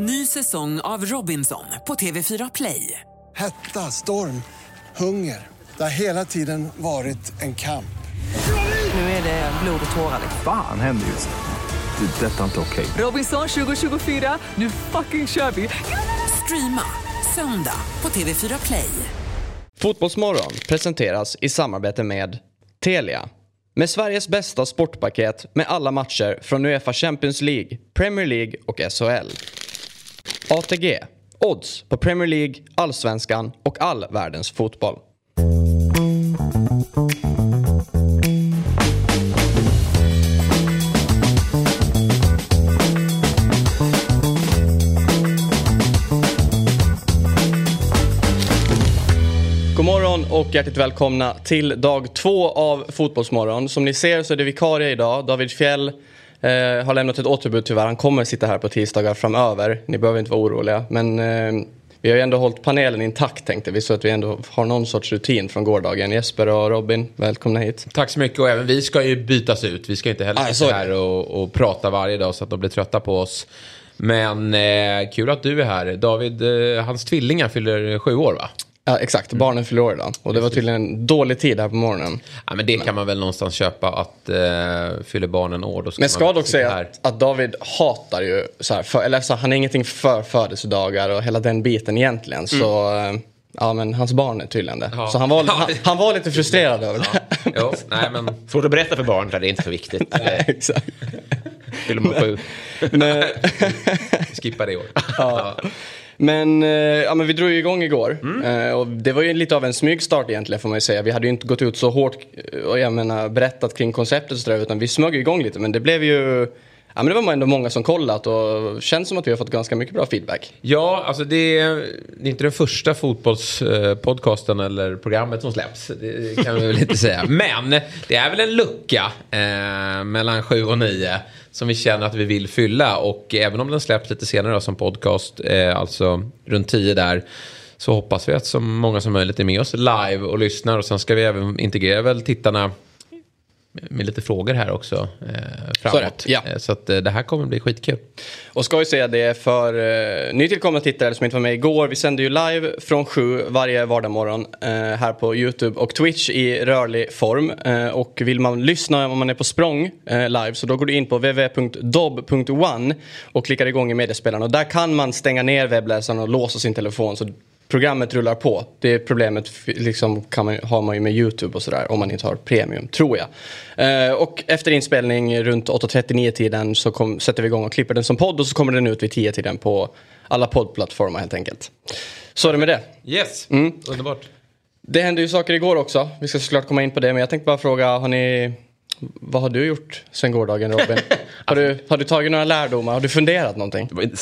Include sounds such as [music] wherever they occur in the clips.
Ny säsong av Robinson på TV4 Play. Hetta, storm, hunger. Det har hela tiden varit en kamp. Nu är det blod och tårar. Fan händer just nu. Det. Detta är inte okej. Robinson 2024, nu fucking kör vi! Streama söndag på TV4 Play. Fotbollsmorgon presenteras i samarbete med Telia. Med Sveriges bästa sportpaket med alla matcher från Uefa Champions League, Premier League och SHL. ATG. Odds på Premier League, Allsvenskan och all världens fotboll. God morgon och hjärtligt välkomna till dag två av Fotbollsmorgon. Som ni ser så är det vikarie idag. David Fjell eh, har lämnat ett återbud tyvärr. Han kommer sitta här på tisdagar framöver. Ni behöver inte vara oroliga. Men eh, vi har ju ändå hållit panelen intakt tänkte vi så att vi ändå har någon sorts rutin från gårdagen. Jesper och Robin, välkomna hit. Tack så mycket och även vi ska ju bytas ut. Vi ska inte heller sitta här och, och prata varje dag så att de blir trötta på oss. Men eh, kul att du är här. David, eh, hans tvillingar fyller sju år va? Ja exakt, barnen fyller år idag. Och det var tydligen en dålig tid här på morgonen. Ja, men det kan man väl någonstans köpa att eh, fyller barnen år. Då ska Men ska man dock säga här. att, att David hatar ju så här, för, eller så, han är ingenting för födelsedagar och hela den biten egentligen. Så eh, ja men hans barn är tydligen det. Mm. Ja. Så han var, [laughs] Ja. han, han var lite frustrerad över det. Jo, nej men [laughs] Svårt att berätta för barn det är inte så viktigt. [laughs] Exakt. Fyller man sju. Skippa det i år. ja. Men, eh, ja, men vi drog ju igång igår. Mm. Eh, och det var ju lite av en smygstart egentligen får man ju säga. Vi hade ju inte gått ut så hårt eh, och jag menar, berättat kring konceptet och sådär. Utan vi smög igång lite. Men det blev ju... Ja, men det var ändå många som kollat och känns som att vi har fått ganska mycket bra feedback. Ja, alltså det är, det är inte den första fotbollspodcasten eh, eller programmet som släpps. Det kan vi väl inte [laughs] säga. Men det är väl en lucka eh, mellan sju och nio som vi känner att vi vill fylla. Och även om den släpps lite senare då, som podcast, eh, alltså runt tio där, så hoppas vi att så många som möjligt är med oss live och lyssnar. Och sen ska vi även integrera väl tittarna med lite frågor här också eh, framåt. ja. Eh, Så att eh, det här kommer bli skitkul. Och ska ju säga det för uh, nytillkomna tittare som inte var med igår. Vi sänder ju live från sju varje vardagsmorgon uh, här på YouTube och Twitch i rörlig form. Uh, och vill man lyssna om man är på språng uh, live så då går du in på www.dob.one och klickar igång i mediespelaren. Och där kan man stänga ner webbläsaren och låsa sin telefon. Så Programmet rullar på. Det problemet liksom kan man, har man ju med YouTube och sådär om man inte har premium, tror jag. Eh, och efter inspelning runt 8.39 tiden så kom, sätter vi igång och klipper den som podd och så kommer den ut vid 10 tiden på alla poddplattformar helt enkelt. Så är det med det. Yes, Mm. underbart. Det hände ju saker igår också. Vi ska såklart komma in på det men jag tänkte bara fråga, har ni... Vad har du gjort sen gårdagen Robin? [laughs] har, du, har du tagit några lärdomar? Har du funderat någonting? Det var en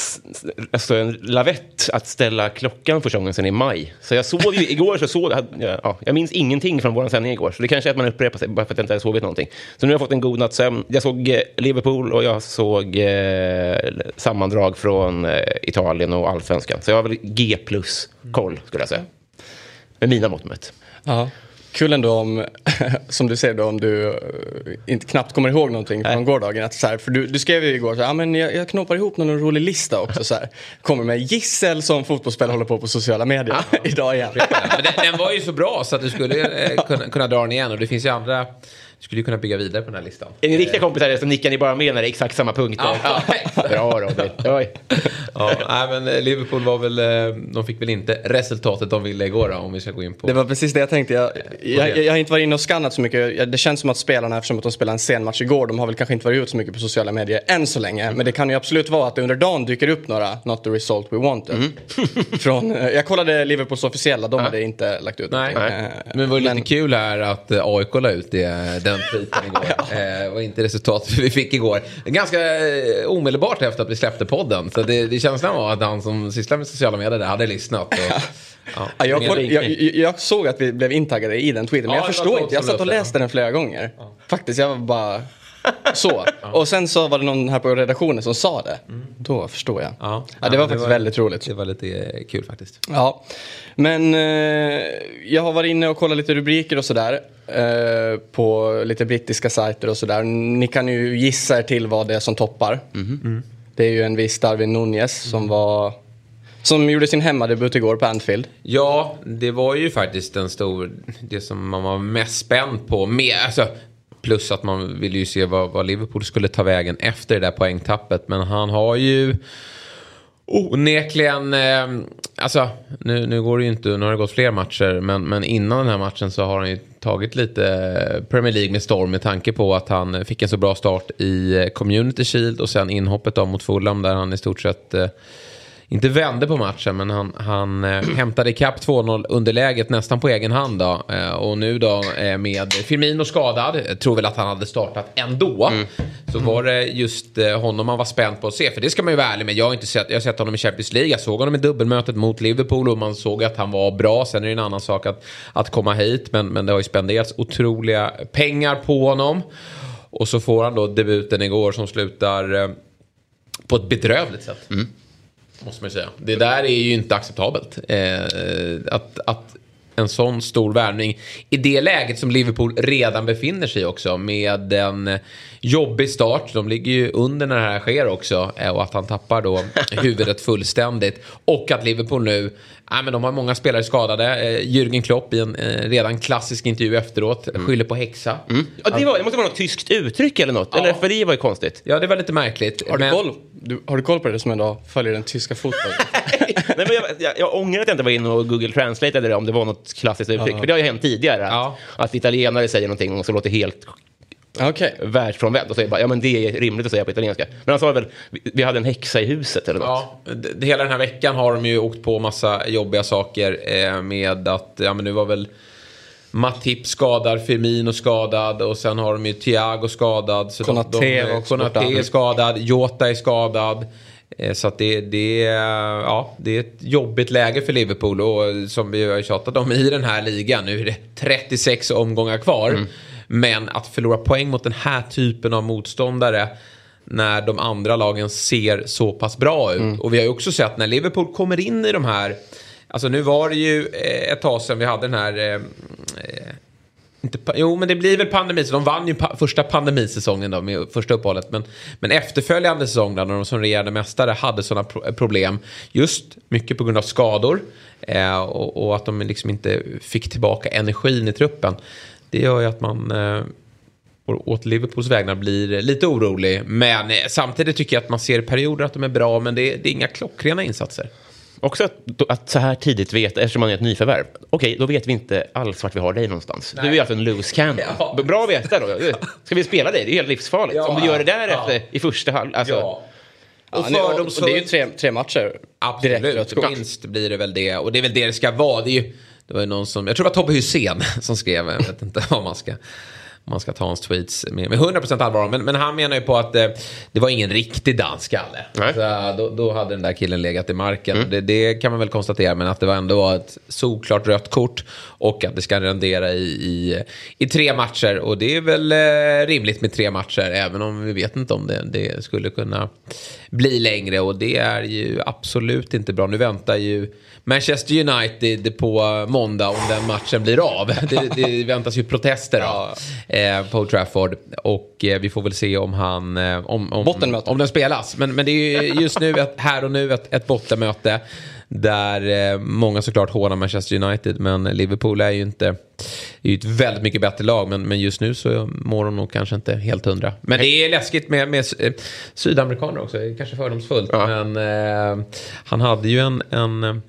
Alltså en lavett att ställa klockan första gången sen i maj. Så jag såg ju igår, så såg jag, ja, jag minns ingenting från vår sändning igår. Så det kanske är att man upprepar sig bara för att jag inte hade sovit någonting. Så nu har jag fått en god natts sömn. Jag såg eh, Liverpool och jag såg eh, sammandrag från eh, Italien och allsvenskan. Så jag har väl G plus koll skulle jag säga. Med mina mått mätt. Ja. Kul ändå om, [laughs] som du säger då, om du eh, inte knappt kommer ihåg någonting från gårdagen. Att så här, för du, du skrev ju igår så här, ah, men jag, jag knoppar ihop någon rolig lista också. Så här. Kommer med gissel som fotbollsspelare håller på på sociala medier [laughs] idag igen. Men den, den var ju så bra så att du skulle eh, kunna, kunna dra den igen och det finns ju andra du skulle ju kunna bygga vidare på den här listan. Är ni riktiga kompisar så nickar ni bara med när det är exakt samma punkter. Ja, ja. [laughs] Bra Robin. Oj. [laughs] Ja, nej, men eh, Liverpool var väl, eh, de fick väl inte resultatet de ville igår då, om vi ska gå in på. Det var precis det jag tänkte. Jag, jag, jag har inte varit inne och skannat så mycket. Det känns som att spelarna, eftersom att de spelade en sen match igår, de har väl kanske inte varit ute så mycket på sociala medier än så länge. Men det kan ju absolut vara att det under dagen dyker upp några not the result we wanted. [laughs] Från, eh, jag kollade Liverpools officiella, de hade inte lagt ut Nej, nej. Eh, men det var lite men- kul här att eh, AIK la ut det, den tweeten igår. [laughs] eh, var inte resultatet [laughs] vi fick igår. Ganska eh, omedelbart efter att vi släppte podden. Så det, det känslan var att han som sysslar med sociala medier där hade lyssnat. Och, ja, Ja, jag, jag, jag, jag såg att vi blev intaggade i den tweeten, men Ja, jag förstår inte. Jag satt och läste den flera gånger. Faktiskt, jag var bara så. Och sen så var det någon här på redaktionen som sa det. Då förstår jag. Ja. Ja, det var faktiskt väldigt roligt. Det var lite eh, kul faktiskt. Ja, men eh, jag har varit inne och kollat lite rubriker och sådär. Eh, på lite brittiska sajter och sådär. Ni kan ju gissa er till vad det är som toppar. Det är ju en viss Darwin Nunez som var som gjorde sin hemmadebut igår på Anfield. Ja, det var ju faktiskt en stor, det som man var mest spänd på. Med, alltså, plus att man ville ju se vad, vad Liverpool skulle ta vägen efter det där poängtappet. Men han har ju onekligen, eh, alltså nu, nu går det ju inte, nu har det gått fler matcher. Men, men innan den här matchen så har han ju tagit lite Premier League med storm med tanke på att han fick en så bra start i eh, Community Shield och sen inhoppet av mot Fulham där han i stort sett eh, inte vände på matchen men han, han eh, [clears throat] hämtade ikapp 2-0 underläget nästan på egen hand då. Eh, och nu då eh, med Firmino skadad, jag tror väl att han hade startat ändå. Mm. Så var det just eh, honom man var spänd på att se. För det ska man ju vara ärlig med. Jag har inte sett, jag har sett honom i Champions League. Jag såg honom i dubbelmötet mot Liverpool och man såg att han var bra. Sen är det en annan sak att, att komma hit. Men, men det har ju spenderats otroliga pengar på honom. Och så får han då debuten igår som slutar eh, på ett bedrövligt sätt. Mm. Måste man säga. Det där är ju inte acceptabelt. Eh, att, att en sån stor värvning i det läget som Liverpool redan befinner sig också med en jobbig start. De ligger ju under när det här sker också eh, och att han tappar då [laughs] huvudet fullständigt. Och att Liverpool nu, ja, men de har många spelare skadade. Eh, Jürgen Klopp i en eh, redan klassisk intervju efteråt mm. skyller på häxa. Mm. Ja, det, var, det måste vara något tyskt uttryck eller något, ja. eller för det var ju konstigt. Ja, det var lite märkligt. Har du, men... koll, du, har du koll på det som ändå följer den tyska fotbollen? [laughs] Nej, men jag, jag, jag ångrar att jag inte var inne och Google Translate om det var något klassiskt uttryck. Ja. För det har ju hänt tidigare. Att, att italienare säger någonting som låter helt Okay. Världsfrånvänt och säger bara, ja men det är rimligt att säga på italienska. Men han sa väl, vi hade en häxa i huset eller något. Ja, det, hela den här veckan har de ju åkt på massa jobbiga saker eh, med att, ja men nu var väl Matip skadad, Firmino skadad och sen har de ju Thiago skadad. Så Konate, de, de, Konate är skadad, Jota är skadad. Eh, så att det, det, ja, det är ett jobbigt läge för Liverpool och som vi har tjatat om i den här ligan. Nu är det 36 omgångar kvar. Mm. Men att förlora poäng mot den här typen av motståndare när de andra lagen ser så pass bra ut. Mm. Och vi har ju också sett när Liverpool kommer in i de här... Alltså nu var det ju eh, ett tag sedan vi hade den här... Eh, eh inte, jo, men det blir väl pandemi. Så de vann ju pa första pandemisäsongen då med första uppehållet. Men, men efterföljande säsong när de som regerande mästare hade sådana pro problem. Just mycket på grund av skador. Eh, och, och, att de liksom inte fick tillbaka energin i truppen. Det gör ju att man eh, åt Liverpools vägnar blir lite orolig. Men eh, samtidigt tycker jag att man ser perioder att de är bra, men det, det är inga klockrena insatser. Också att, att, så här tidigt veta, eftersom man är ett nyförvärv, okej, då vet vi inte alls vart vi har dig någonstans. Nej. Du är alltså en loose cannon. Ja. Bra att veta då. Ska vi spela dig? Det är helt livsfarligt. Ja. Om du gör det där ja. efter, i första halv... Alltså. Ja. Och, ja, och, och det är ju tre, tre matcher. Absolut, minst blir det väl det. Och det är väl det det ska vara. Det är ju, det var ju någon som, jag tror det var Tobbe Hysén [laughs] som skrev, jag vet inte vad man ska man ska ta hans tweets med, med 100% allvar. Men, men han menar ju på att eh, det var ingen riktig danskalle. då, då hade den där killen legat i marken. Mm. Det, det, kan man väl konstatera. Men att det var ändå ett solklart rött kort. Och att det ska rendera i, i, i tre matcher. Och det är väl eh, rimligt med tre matcher. Även om vi vet inte om det, det skulle kunna bli längre. Och det är ju absolut inte bra. Nu väntar ju Manchester United på måndag om den matchen blir av. [laughs] Det, det väntas ju protester ja. Eh, på Trafford. Och eh, vi får väl se om han... Eh, om, om, om den spelas. Men, men det är ju just nu, ett, här och nu, ett, ett bottenmöte. Där eh, många såklart hånar Manchester United. Men Liverpool är ju inte... Det är ju ett väldigt mycket bättre lag. Men, men just nu så mår de nog kanske inte helt hundra. Men det är läskigt med, med eh, sydamerikaner också. Kanske fördomsfullt. Ja. Men eh, han hade ju en... en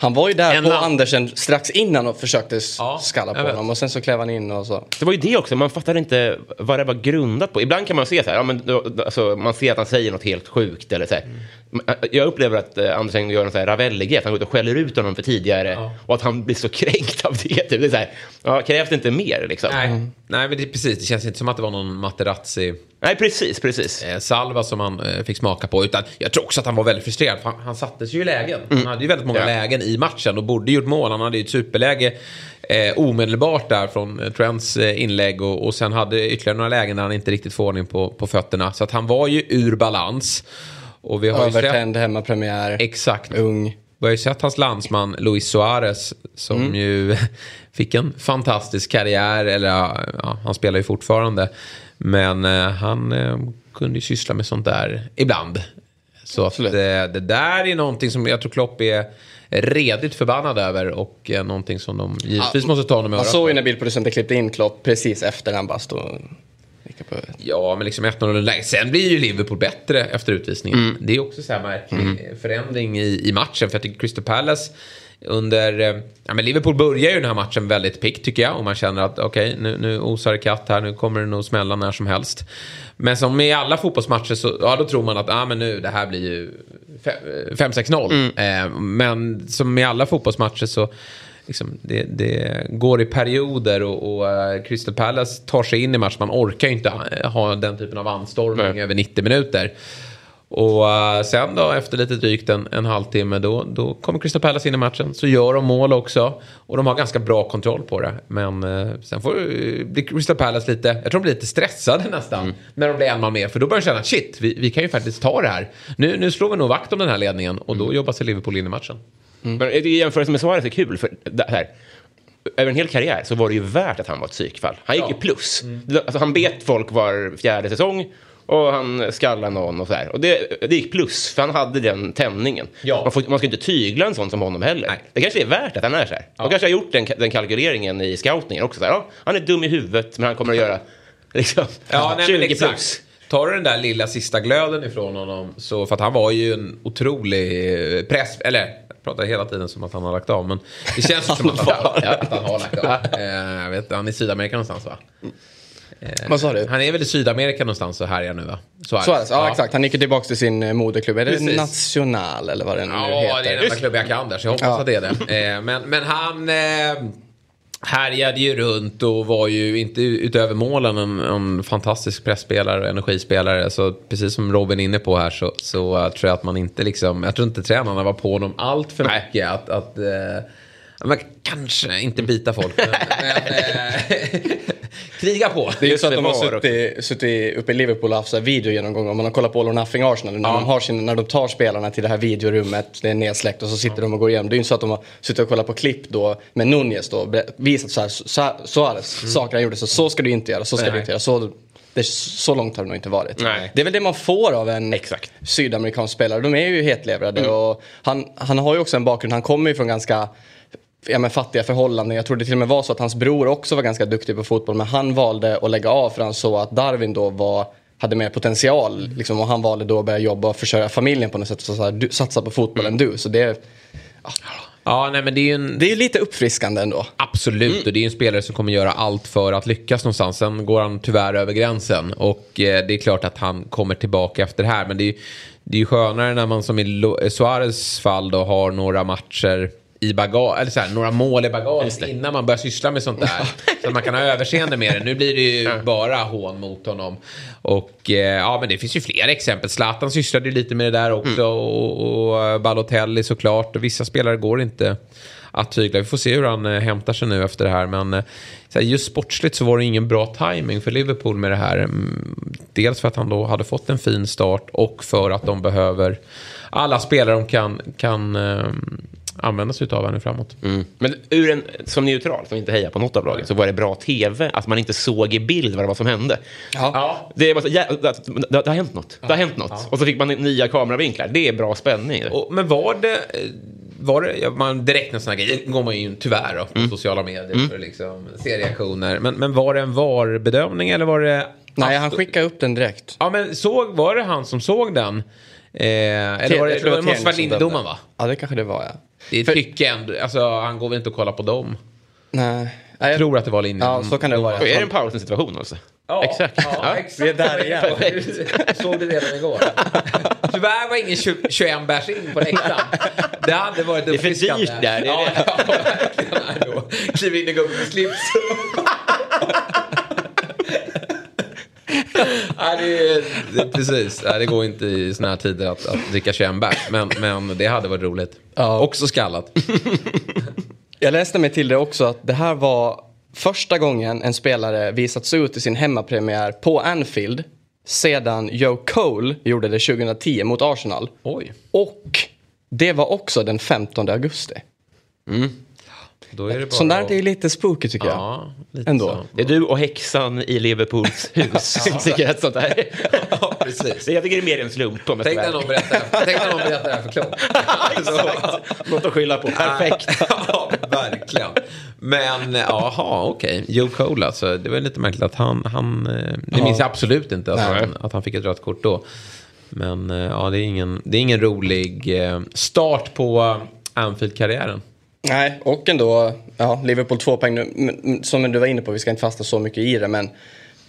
han var ju där en på annan. Andersen strax innan och försökte ja, skalla på honom och sen så klev han in och så. Det var ju det också, man fattar inte vad det var grundat på. Ibland kan man se så här, ja, men, alltså, man ser att han säger något helt sjukt eller så här. Mm. Jag upplever att eh, Andersen gör en sån här Ravelli-grej, han går ut och skäller ut honom för tidigare ja. och att han blir så [laughs] kränkt av det. Typ. det är så här, ja, krävs det inte mer liksom? Nej, mm. Nej men det, precis, det känns inte som att det var någon Materazzi Nej, precis, precis. Eh, salva som han eh, fick smaka på. Utan jag tror också att han var väldigt frustrerad. Han, han sattes ju i lägen. Mm. Han hade ju väldigt många ja. lägen i matchen och borde gjort mål. Han hade ju ett superläge eh, omedelbart där från eh, Trents eh, inlägg. Och, och sen hade ytterligare några lägen där han inte riktigt får ordning på, på fötterna. Så att han var ju ur balans. Och vi har Övertänd sett... hemmapremiär. Exakt. Ung. Vi har ju sett hans landsman Luis Suarez som mm. ju [laughs] fick en fantastisk karriär. Eller ja, han spelar ju fortfarande. Men eh, han eh, kunde ju syssla med sånt där ibland. Så att, eh, det där är någonting som jag tror Klopp är redigt förbannad över och eh, någonting som de givetvis måste ta honom i Man örat såg ju när bildproducenten klippte in Klopp precis efter han bara stod. Ja, men liksom 1-0 läge. Sen blir ju Liverpool bättre efter utvisningen. Mm. Det är också så här märklig förändring i, i matchen. För jag tycker Crystal Palace under... eh, Ja, men Liverpool börjar ju den här matchen väldigt pick tycker jag. Och man känner att okej, nu, nu osar det katt här. Nu kommer det nog smälla när som helst. Men som i alla fotbollsmatcher så ja, då tror man att ah, men nu, det här blir ju 5-6-0. Eh, men som i alla fotbollsmatcher så liksom, det, det går i perioder och, och eh, Crystal Palace tar sig in i match. Man orkar ju inte ha, ha den typen av anstormning över 90 minuter. Och eh, sen då efter lite drygt en, en halvtimme då, då kommer Crystal Palace in i matchen. Så gör de mål också. Och de har ganska bra kontroll på det. Men eh, sen får eh, blir Crystal Palace lite, jag tror de blir lite stressade nästan. När de blir en man med. För då börjar de känna shit, vi, vi kan ju faktiskt ta det här. Nu, nu slår vi nog vakt om den här ledningen. Och då jobbar sig Liverpool in i matchen. Men i jämförelse med Suarez är kul, för det här, över en hel karriär så var det ju värt att han var ett psykfall. Han gick ju plus. Alltså, han bet folk var fjärde säsong och han skallade någon och så här. Och det, det gick plus, för han hade den tändningen. Ja. Man, får, man ska inte tygla en sån som honom heller. Nej. Det kanske är värt att han är så här. De kanske har gjort den, den kalkyleringen i scoutningen också. Så här, ja, han är dum i huvudet, men han kommer att göra [laughs] liksom, Ja, nej, 20 men plus. Tar du den där lilla sista glöden ifrån honom, så, för att han var ju en otrolig eh, press, eller jag pratar hela tiden som att han har lagt av, men det känns som att han, [laughs] ja, [laughs] att han har lagt av. Eh, jag vet, han är i Sydamerika någonstans va? Vad sa du? Han är väl i Sydamerika någonstans och härjar nu va? Suarez. Suarez, ja, exakt. Han gick ju tillbaka till sin eh, moderklubb. Är det Precis. National eller vad det nu Ja, heter? det är den enda klubben jag kan där, så jag hoppas Ja. att det är det. [laughs] Eh, men, men han eh, härjade ju runt och var ju inte utöver målen en, en fantastisk pressspelare och energispelare. Så precis som Robin är inne på här så, så eh, tror jag att man inte liksom, jag tror inte tränarna var på honom allt för mycket. Att, att, eh, man kanske inte bita folk, men, [laughs] men eh, kriga på. Det är ju så att de har suttit, suttit uppe i Liverpool och haft så här videogenomgång. Om man har kollat på All or Nothing Arsenal. När, de har sin, när de tar spelarna till det här videorummet, det är nedsläckt och så sitter de och går igenom. Det är ju inte så att de har suttit och kollat på klipp då med Nunez då. Visat så här, så, Suarez, saker han gjorde. Så, så ska du inte göra, så ska Nej. du inte göra. Så, det, så långt har det nog inte varit. Nej. Det är väl det man får av en Exakt. sydamerikansk spelare. De är ju hetlevrade och han, han har ju också en bakgrund. Han kommer ju från ganska ja, men fattiga förhållanden. Jag tror det till och med var så att hans bror också var ganska duktig på fotboll. Men han valde att lägga av för han såg att Darwin då var, hade mer potential. Liksom, och han valde då att börja jobba och försörja familjen på något sätt. Så, så här, du, satsa på fotboll än du. Så det, Ja, nej men det är ju en... det är lite uppfriskande ändå. Absolut, och det är en spelare som kommer göra allt för att lyckas någonstans. Sen går han tyvärr över gränsen och eh, det är klart att han kommer tillbaka efter det här. Men det är ju, det är ju skönare när man som i Lo- Suarez fall då har några matcher i bagage, eller så här, några mål i bagaget innan man börjar syssla med sånt där. [laughs] så att man kan ha överseende med det. Nu blir det ju bara hån mot honom. Och eh, ja, men det finns ju fler exempel. Zlatan sysslade ju lite med det där också. Och, och eh, Balotelli såklart. Och vissa spelare går inte att tygla. Vi får se hur han eh, hämtar sig nu efter det här. Men eh, så här, just sportsligt så var det ingen bra timing för Liverpool med det här. Mm, Dels för att han då hade fått en fin start och för att de behöver alla spelare de kan, kan eh, använda sig av här nu framåt. Mm. Men ur en, som neutral, som inte hejar på något av lagen, så var det bra tv att man inte såg i bild vad det var som hände. Ja. Det, var så, jä- det, det, det har hänt något. Det har hänt något. Och så fick man nya kameravinklar. Det är bra spänning. Och, men var det... Var det ja, man, direkt en sån här grej, det går man ju tyvärr då, på sociala medier för att liksom, se reaktioner. Men, men var det en VAR-bedömning eller var det... Nej, han skickade upp den direkt. Ja, men såg, var det han som såg den? Eh, eller var det, det det måste varit linjedomaren va? Ja, det kanske det var ja. Det är tycker jag ändå, alltså han går väl inte och kollar på dem. Nej. Jag jag tror att det var linjen. Ja, så kan det vara. Och är det en Paulsen-situation alltså? Ja, Exakt. Ja, Ja. exakt. Vi är där igen. Perfekt. Såg det redan igår. [laughs] Tyvärr var ingen 20 21 bärs in på läktaren. Det hade varit är för uppfriskande. dyrt där, det är ja, det. Ja, verkligen. Nej, då. Kliv in i gubben med slips. Nej, det, är- det, precis. Nej, det går inte i såna här tider att, att dricka 21 bärs. Men, men det hade varit roligt. Ja. Också skallat. [laughs] Jag läste mig till det också att det här var första gången en spelare visats ut i sin hemmapremiär på Anfield sedan Joe Cole gjorde det 2010 mot Arsenal. Oj. Och det var också den 15 augusti. Då är det bara Sånt där att- är ju lite spooky tycker jag. Ja, lite Ändå. så. Det är du och häxan i Liverpools [laughs] hus. tycker att sånt här. [laughs] Ja, precis. Jag tycker det är mer en slump. Om jag Tänk när någon berättar, tänk när någon berättar det här för Klopp. ärlig. Något att skylla på. Perfekt. [laughs] ja, verkligen. Men jaha, okej. Joe Cole alltså. Det var lite märkligt att han, han eh, det minns jag absolut inte att han, att han fick ett rött kort då. Men eh, ja, det är ingen, det är ingen rolig eh, start på Anfield-karriären. Nej, och ändå, ja, Liverpool två poäng nu. Som du var inne på, vi ska inte fastna så mycket i det, men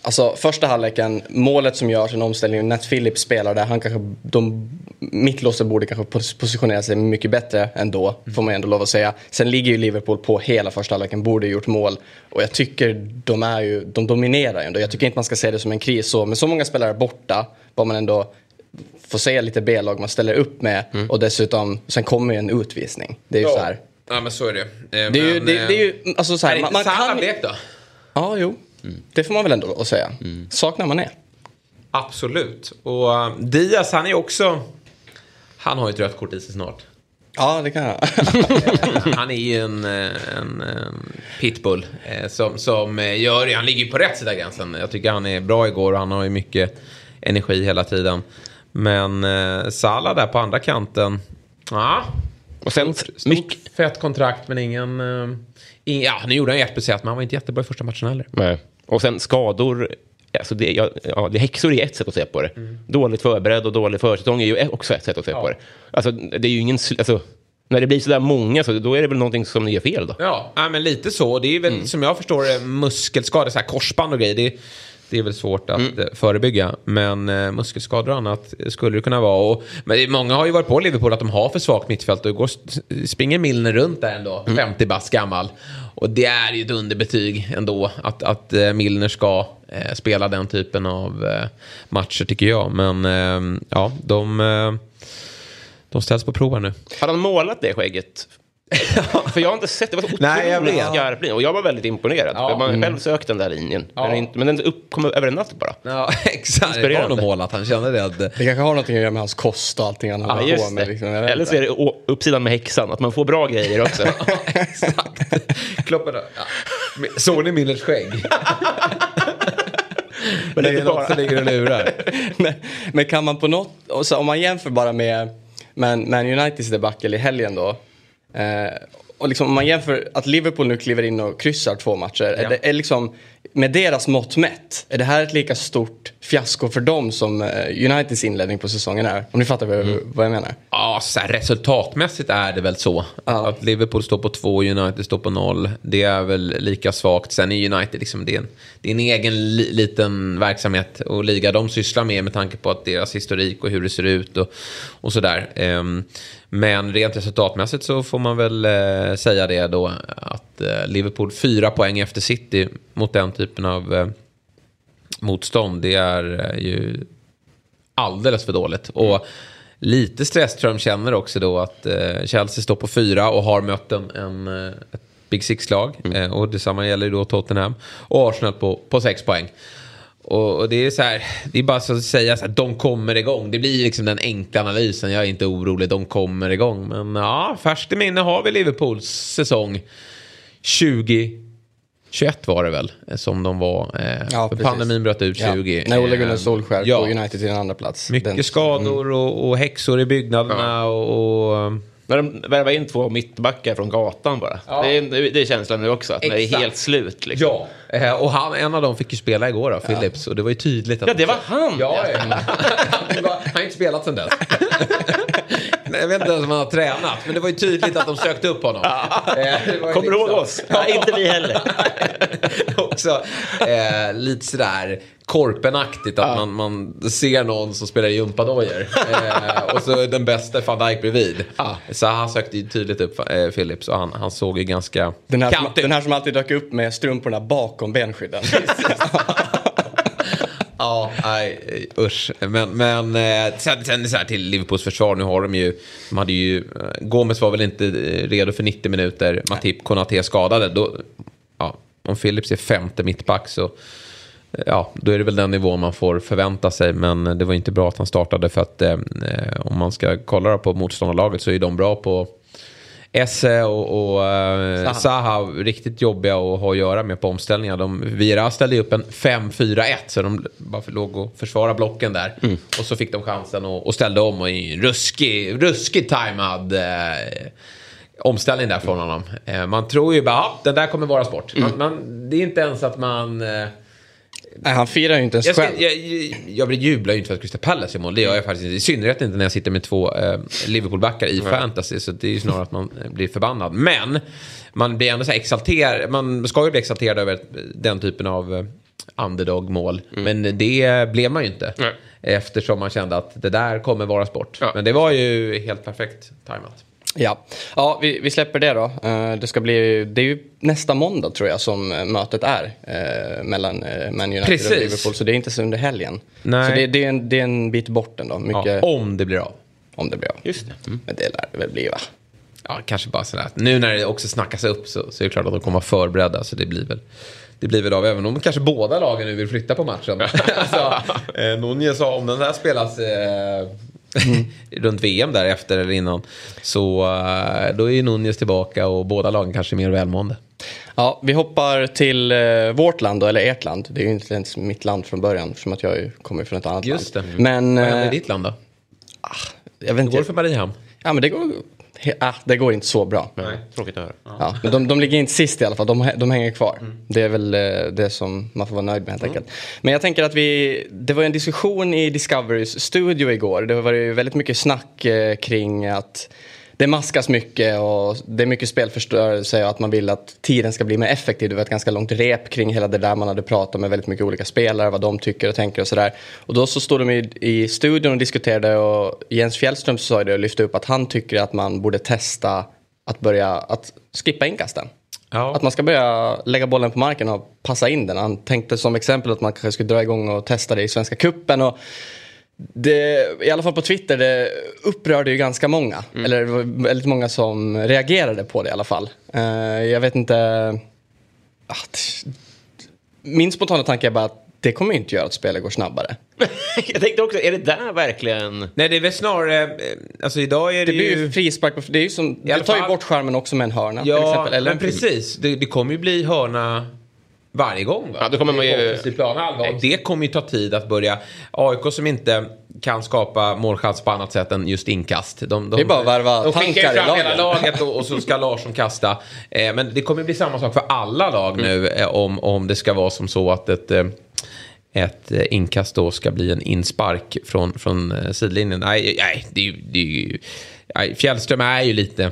alltså första halvleken, målet som görs, en omställning, Nat Phillips spelar där, han kanske, de, mittlåset borde kanske pos- positionera sig mycket bättre ändå, får man ändå lov att säga. Sen ligger ju Liverpool på hela första halvleken, borde gjort mål. Och jag tycker de är ju, de dominerar ju ändå. Jag tycker inte man ska se det som en kris så, men så många spelare borta, var man ändå får se lite B-lag man ställer upp med och dessutom, sen kommer ju en utvisning. Det är ju så här. Ja, men så är det. Eh, Det är ju, men, det, det är ju, alltså så Är här, det man, man kan... då? Ja, jo. Det får man väl ändå säga. Saknar man det? Absolut. Och uh, Diaz, han är också... Han har ju ett rött kort i sig snart. Ja, det kan jag. [laughs] Han är ju en, eh, en, en pitbull eh, som, som eh, gör Han ligger ju på rätt sida gränsen. Jag tycker han är bra igår och han har ju mycket energi hela tiden. Men eh, Salah där på andra kanten. Ja, Och sen stort mycket... fett kontrakt men ingen... Eh, ing, ja, nu gjorde han ju ett speciellt men han var inte jättebra i första matchen heller. Nej. Och sen skador. Alltså det, ja, ja, det häxor är ett sätt att se på det. Dåligt förberedd och dålig försäsong är ju också ett sätt att se på det. Alltså, det är ju ingen... Alltså, när det blir sådär många så då är det väl någonting som ni gör fel då. Ja, ja men lite så. Det är väl som jag förstår muskelskador, så här korsband och grejer. Det, det är väl svårt att eh, förebygga. Men eh, muskelskador och annat skulle det kunna vara. Och, men många har ju varit på Liverpool att de har för svagt mittfält. Och igår s- springer Milner runt där ändå, 50 bast gammal. Och det är ju ett underbetyg ändå att, att eh, Milner ska eh, spela den typen av eh, matcher tycker jag. Men eh, ja, de, eh, de ställs på prov nu. Har han målat det skägget? [laughs] För jag har inte sett det. var så otroligt skarp linje. Och jag var väldigt imponerad. Ja. Man har själv sökt den där linjen. Ja. Men, inte, men den upp, kom över en natt bara. Ja, [laughs] exakt. Det var nog målat. Han kände det. Att, Det kanske har någonting att göra med hans kost och allting han Ja, håller på just med. Liksom. Eller så är det uppsidan med häxan, att man får bra grejer också. [laughs] Exakt. Kloppen ja. Såg ni Millers skägg? Men det är något bara- som ligger och lurar. men, men kan man på något, om man jämför bara med Man Uniteds debacle i helgen då. Eh, och liksom, om man jämför att Liverpool nu kliver in och kryssar två matcher. Är det, är liksom, med deras mått mätt, är det här ett lika stort fiasko för dem som eh, Uniteds inledning på säsongen är? Om ni fattar vad, vad jag menar. Ja, så här, resultatmässigt är det väl så. Ja. Att Liverpool står på två och United står på noll. Det är väl lika svagt. Sen är United liksom, det är en, det är en egen li, liten verksamhet och liga de sysslar med med tanke på att deras historik och hur det ser ut och, och sådär. Ehm, men rent resultatmässigt så får man väl eh, säga det då att eh, Liverpool fyra poäng efter City mot den typen av eh, motstånd. Det är eh, ju alldeles för dåligt. Och lite stress tror jag de känner också då att eh, Chelsea står på fyra och har mött en, en, eh, ett Big Six-lag. Eh, och detsamma gäller ju då Tottenham. Och Arsenal på, på sex poäng. Och, och det är så här, det är bara så att säga så här, de kommer igång. Det blir liksom den enkla analysen. Jag är inte orolig, de kommer igång. Men ja, färskt i minne har vi Liverpools säsong 20... 21 var det väl, eh, som de var. Eh, Ja, pandemin bröt ut 20. Ja, när Ole Gunnar Eh, Solskjaer ja. på United till en andra plats. Mycket Den- skador och, och häxor i byggnaderna och... och När de värvar in två mittbackar från gatan bara. Ja. Det, är, det är känslan nu också, att det är helt slut. Liksom. Ja, eh, och han, en av dem fick ju spela igår då, Phillips. Och det var ju tydligt att... Ja, det var han! Ja, han [laughs] han har inte spelat sedan dess. [laughs] Nej, Jag vet inte ens om han har tränat, men det var ju tydligt att de sökte upp honom. Eh, Kommer du ihåg oss? Nej, inte vi heller. [laughs] Också eh, lite sådär korpenaktigt att man, man ser någon som spelar gympadojor. Eh, och så den bästa är van Dijk bredvid. Så han sökte ju tydligt upp eh, Phillips och han, han såg ju ganska Den här, som, den här som alltid dök upp med strumporna bakom benskydden. [laughs] Ja, nej, usch. Men, men eh, sen, sen så här till Liverpools försvar, nu har de ju, de hade ju, eh, Gomes var väl inte eh, redo för 90 minuter, Matip Konaté skadade. Då, ja, om Phillips är femte mittback så, ja, då är det väl den nivån man får förvänta sig. Men det var inte bra att han startade för att eh, om man ska kolla på motståndarlaget så är de bra på Esse och, och eh, Zaha. Zaha riktigt jobbiga att ha att göra med på omställningar. De, Vira ställde upp en 5-4-1 så de bara låg och försvara blocken där. Och så fick de chansen och, och ställde om och i en ruskig, ruskig tajmad eh, omställning där från honom. Eh, man tror ju bara, ja, den där kommer vara sport. Man, man, det är inte ens att man... Eh, Nej, han firar ju inte ens jag, ska, själv. jag, jag, jag jublar ju inte för att Crystal Palace gör mål. Det gör jag faktiskt inte. I synnerhet inte när jag sitter med två eh, Liverpool-backar i fantasy. Så det är ju snarare att man eh, blir förbannad. Men man blir ändå så här exalterad. Man ska ju bli exalterad över den typen av eh, underdog-mål. Men det blev man ju inte. Nej. Eftersom man kände att det där kommer vara sport. Ja. Men det var ju helt perfekt tajmat. Ja, ja vi, vi släpper det då. Eh, det, ska bli, det är ju nästa måndag tror jag som eh, mötet är eh, mellan Man United Precis. och Liverpool. Så det är inte så under helgen. Nej. Så det, det, är en, det är en bit bort ändå. Mycket Ja, om det blir av. om det blir av. Just det. Mm. Men det lär det väl bli va? Ja, kanske bara sådär. Nu när det också snackas upp så, så är det klart att de kommer vara förberedda. Så det blir väl, det blir väl av. Även om kanske båda lagen nu vill flytta på matchen. [laughs] alltså, eh, Nunez sa om den här spelas eh, [laughs] runt VM där efter eller innan. Så eh, då är ju Nunez tillbaka och båda lagen kanske är mer välmående. Ja, vi hoppar till eh, vårt land då, eller ert land. Det är ju inte ens mitt land från början eftersom att jag kommer från ett annat Just det. land. Men, Vad händer i eh, ditt land då? jag vet Hur inte. går det för Mariehamn? Ja, men det går, ah, det går inte så bra. Nej, tråkigt att höra. Ja, men de, de ligger inte sist i alla fall, de, de hänger kvar. Det är väl eh, det som man får vara nöjd med helt enkelt. Men jag tänker att vi, det var en diskussion i Discoverys studio igår. Det var ju väldigt mycket snack eh, kring att det maskas mycket och det är mycket spelförstörelse och att man vill att tiden ska bli mer effektiv. Det var ett ganska långt rep kring hela det där man hade pratat med väldigt mycket olika spelare, vad de tycker och tänker och sådär. Och då så stod de i, i studion och diskuterade och Jens Fjällström sa det och lyfte upp att han tycker att man borde testa att börja att skippa inkasten. Ja. Att man ska börja lägga bollen på marken och passa in den. Han tänkte som exempel att man kanske skulle dra igång och testa det i Svenska Cupen. Och det, I alla fall på Twitter, det upprörde ju ganska många. Eller det var väldigt många som reagerade på det i alla fall. Eh, jag vet inte... Att, min spontana tanke är bara att det kommer ju inte göra att spelet går snabbare. [laughs] Jag tänkte också, är det där verkligen... Nej, det är väl snarare... eh, Alltså idag är det, Det blir ju... ju frispark. Det, är ju som, det tar ju fall- bort skärmen också med en hörna till Ja, exempel. Eller men precis. Det, det kommer ju bli hörna varje gång. Va? Ja, då kommer man ju- Det kommer ju ta tid att börja... AIK som inte kan skapa målchans på annat sätt än just inkast. De, de, Det är bara att värva de skickar fram hela laget och, och så ska Larsson kasta. Eh, men det kommer bli samma sak för alla lag nu eh, om, om det ska vara som så att ett... Eh, ett eh, inkast då ska bli en inspark från, från eh, sidlinjen. Nej, nej det. Det nej, Fjällström är ju lite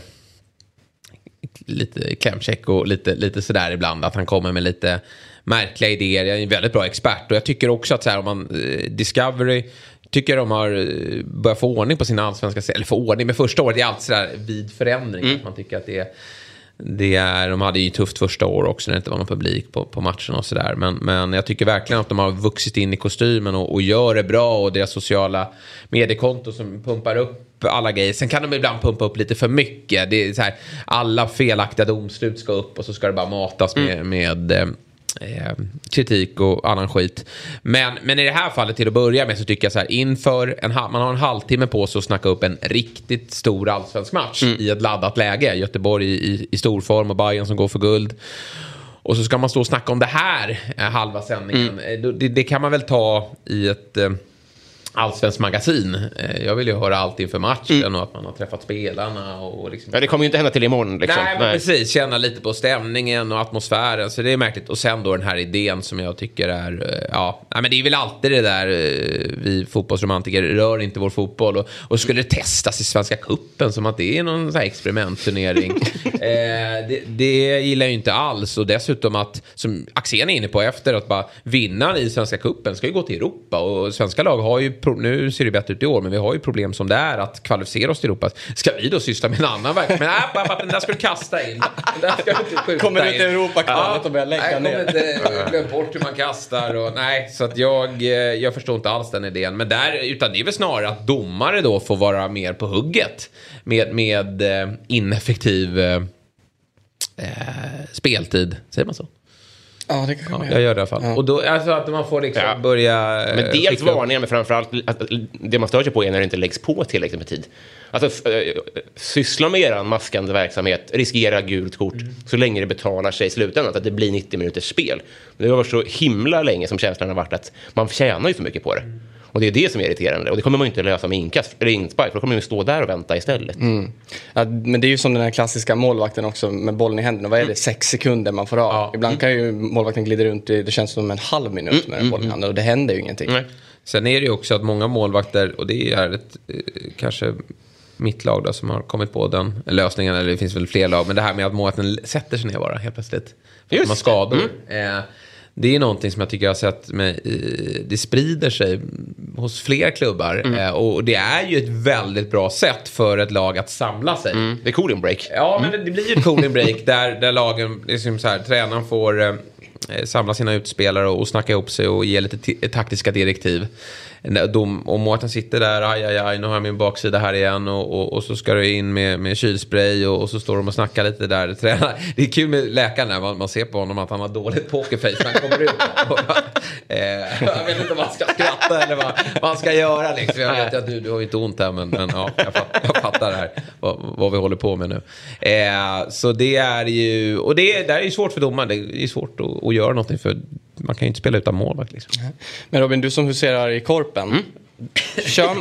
lite klämkäck och lite, lite sådär ibland. Att han kommer med lite märkliga idéer. Jag är en väldigt bra expert. Och jag tycker också att så här, om man, eh, Discovery tycker de har eh, börjat få ordning på sina allsvenska. Eller få ordning, men första året är alltid sådär vid förändring. Att man tycker att det är, det är, de hade ju tufft första år också när det inte var någon publik på, på matcherna och sådär. Men, men jag tycker verkligen att de har vuxit in i kostymen och, och gör det bra. Och deras sociala mediekonto som pumpar upp alla grejer. Sen kan de ibland pumpa upp lite för mycket. Det är så här, alla felaktiga domslut ska upp och så ska det bara matas med, med eh, eh, kritik och annan skit. Men, men i det här fallet till att börja med så tycker jag så här inför en, man har en halvtimme på sig att snacka upp en riktigt stor allsvensk match i ett laddat läge. Göteborg i, i, stor form och Bayern som går för guld. Och så ska man stå och snacka om det här eh, halva sändningen. Eh, då- Det, det kan man väl ta i ett allsvenskt magasin. Eh, jag vill ju höra allt inför matchen och att man har träffat spelarna. Och liksom Ja, det kommer ju inte hända till imorgon. Liksom. Nej, men precis. Känna lite på stämningen och atmosfären. Så det är märkligt. Och sen då den här idén som jag tycker är... eh, Ja, nej, men det är väl alltid det där. eh, Vi fotbollsromantiker rör inte vår fotboll. Och, och skulle det testas i Svenska Kuppen som att det är någon så här experimentturnering. [laughs] eh, det, det gillar jag ju inte alls. Och dessutom att, som Axén är inne på efter, att bara vinnaren i Svenska Kuppen ska ju gå till Europa. Och svenska lag har ju, nu ser det bättre ut i år, men vi har ju problem som det är att kvalificera oss till Europa. Ska vi då syssla med en annan verksamhet? Men nej, pappa, den där ska du kasta in. Den där ska du inte skjuta Kommer in. till Europakvalet och börjar lägga ner? inte glömt bort hur man kastar och nej, så att jag, eh, jag förstår inte alls den idén. Men där, utan det är väl snarare att domare då får vara mer på hugget med, med eh, ineffektiv eh, eh, speltid. Säger man så? Ja, det kanske Ja, jag gör det i alla fall. Och då, alltså att man får liksom Ja. börja... eh, Men dels skicka upp- varningar, men framförallt att det man stör sig på är när det inte läggs på tillräckligt med tid. Alltså, eh, syssla med er maskande verksamhet, riskera gult kort, så länge det betalar sig i slutändan, att det blir 90 minuters spel. Det har varit så himla länge som känslan har varit att man tjänar ju för mycket på det. Och det är det som är irriterande. Och det kommer man ju inte lösa med inkast, eller inspark, för då kommer man ju stå där och vänta istället. Ja, men det är ju som den här klassiska målvakten också med bollen i händerna. Vad är det? Sex sekunder man får av. Ja. Ibland kan ju målvakten glida runt i, det känns som en halv minut med den bollen i handen och det händer ju ingenting. Nej. Sen är det ju också att många målvakter, och det är ett, eh, kanske mitt lag då, som har kommit på den lösningen, eller det finns väl fler lag, men det här med att målvakten sätter sig ner bara helt plötsligt. För att Just man det. skador. Eh, det är någonting som jag tycker jag har sett i- det sprider sig hos fler klubbar. Eh, och det är ju ett väldigt bra sätt för ett lag att samla sig. Det är cooling break. Ja, men det, det blir ju ett cooling break [laughs] där, där lagen, liksom så här, tränaren får eh, samla sina utspelare och, snacka ihop sig och ge lite ti- taktiska direktiv. De, och Mårten sitter där, aj, aj, aj, nu har jag min baksida här igen och, och, och så ska du in med, med kylspray och, och så står de och snackar lite där. Tränar. [laughs] Det är kul med läkaren där, man, man ser på honom att han har dåligt pokerface när han kommer ut. [laughs] Eh, jag vet inte om man ska skratta eller vad han ska göra liksom. Jag vet att du, du har ju inte ont här men, men ja, jag, fatt, jag fattar det här. Vad, vad vi håller på med nu. Eh, så det är ju, och det, det är ju svårt för domaren. Det är svårt att, att göra någonting för man kan ju inte spela utan målvakt liksom. Men Robin, du som huserar i korpen. Kör,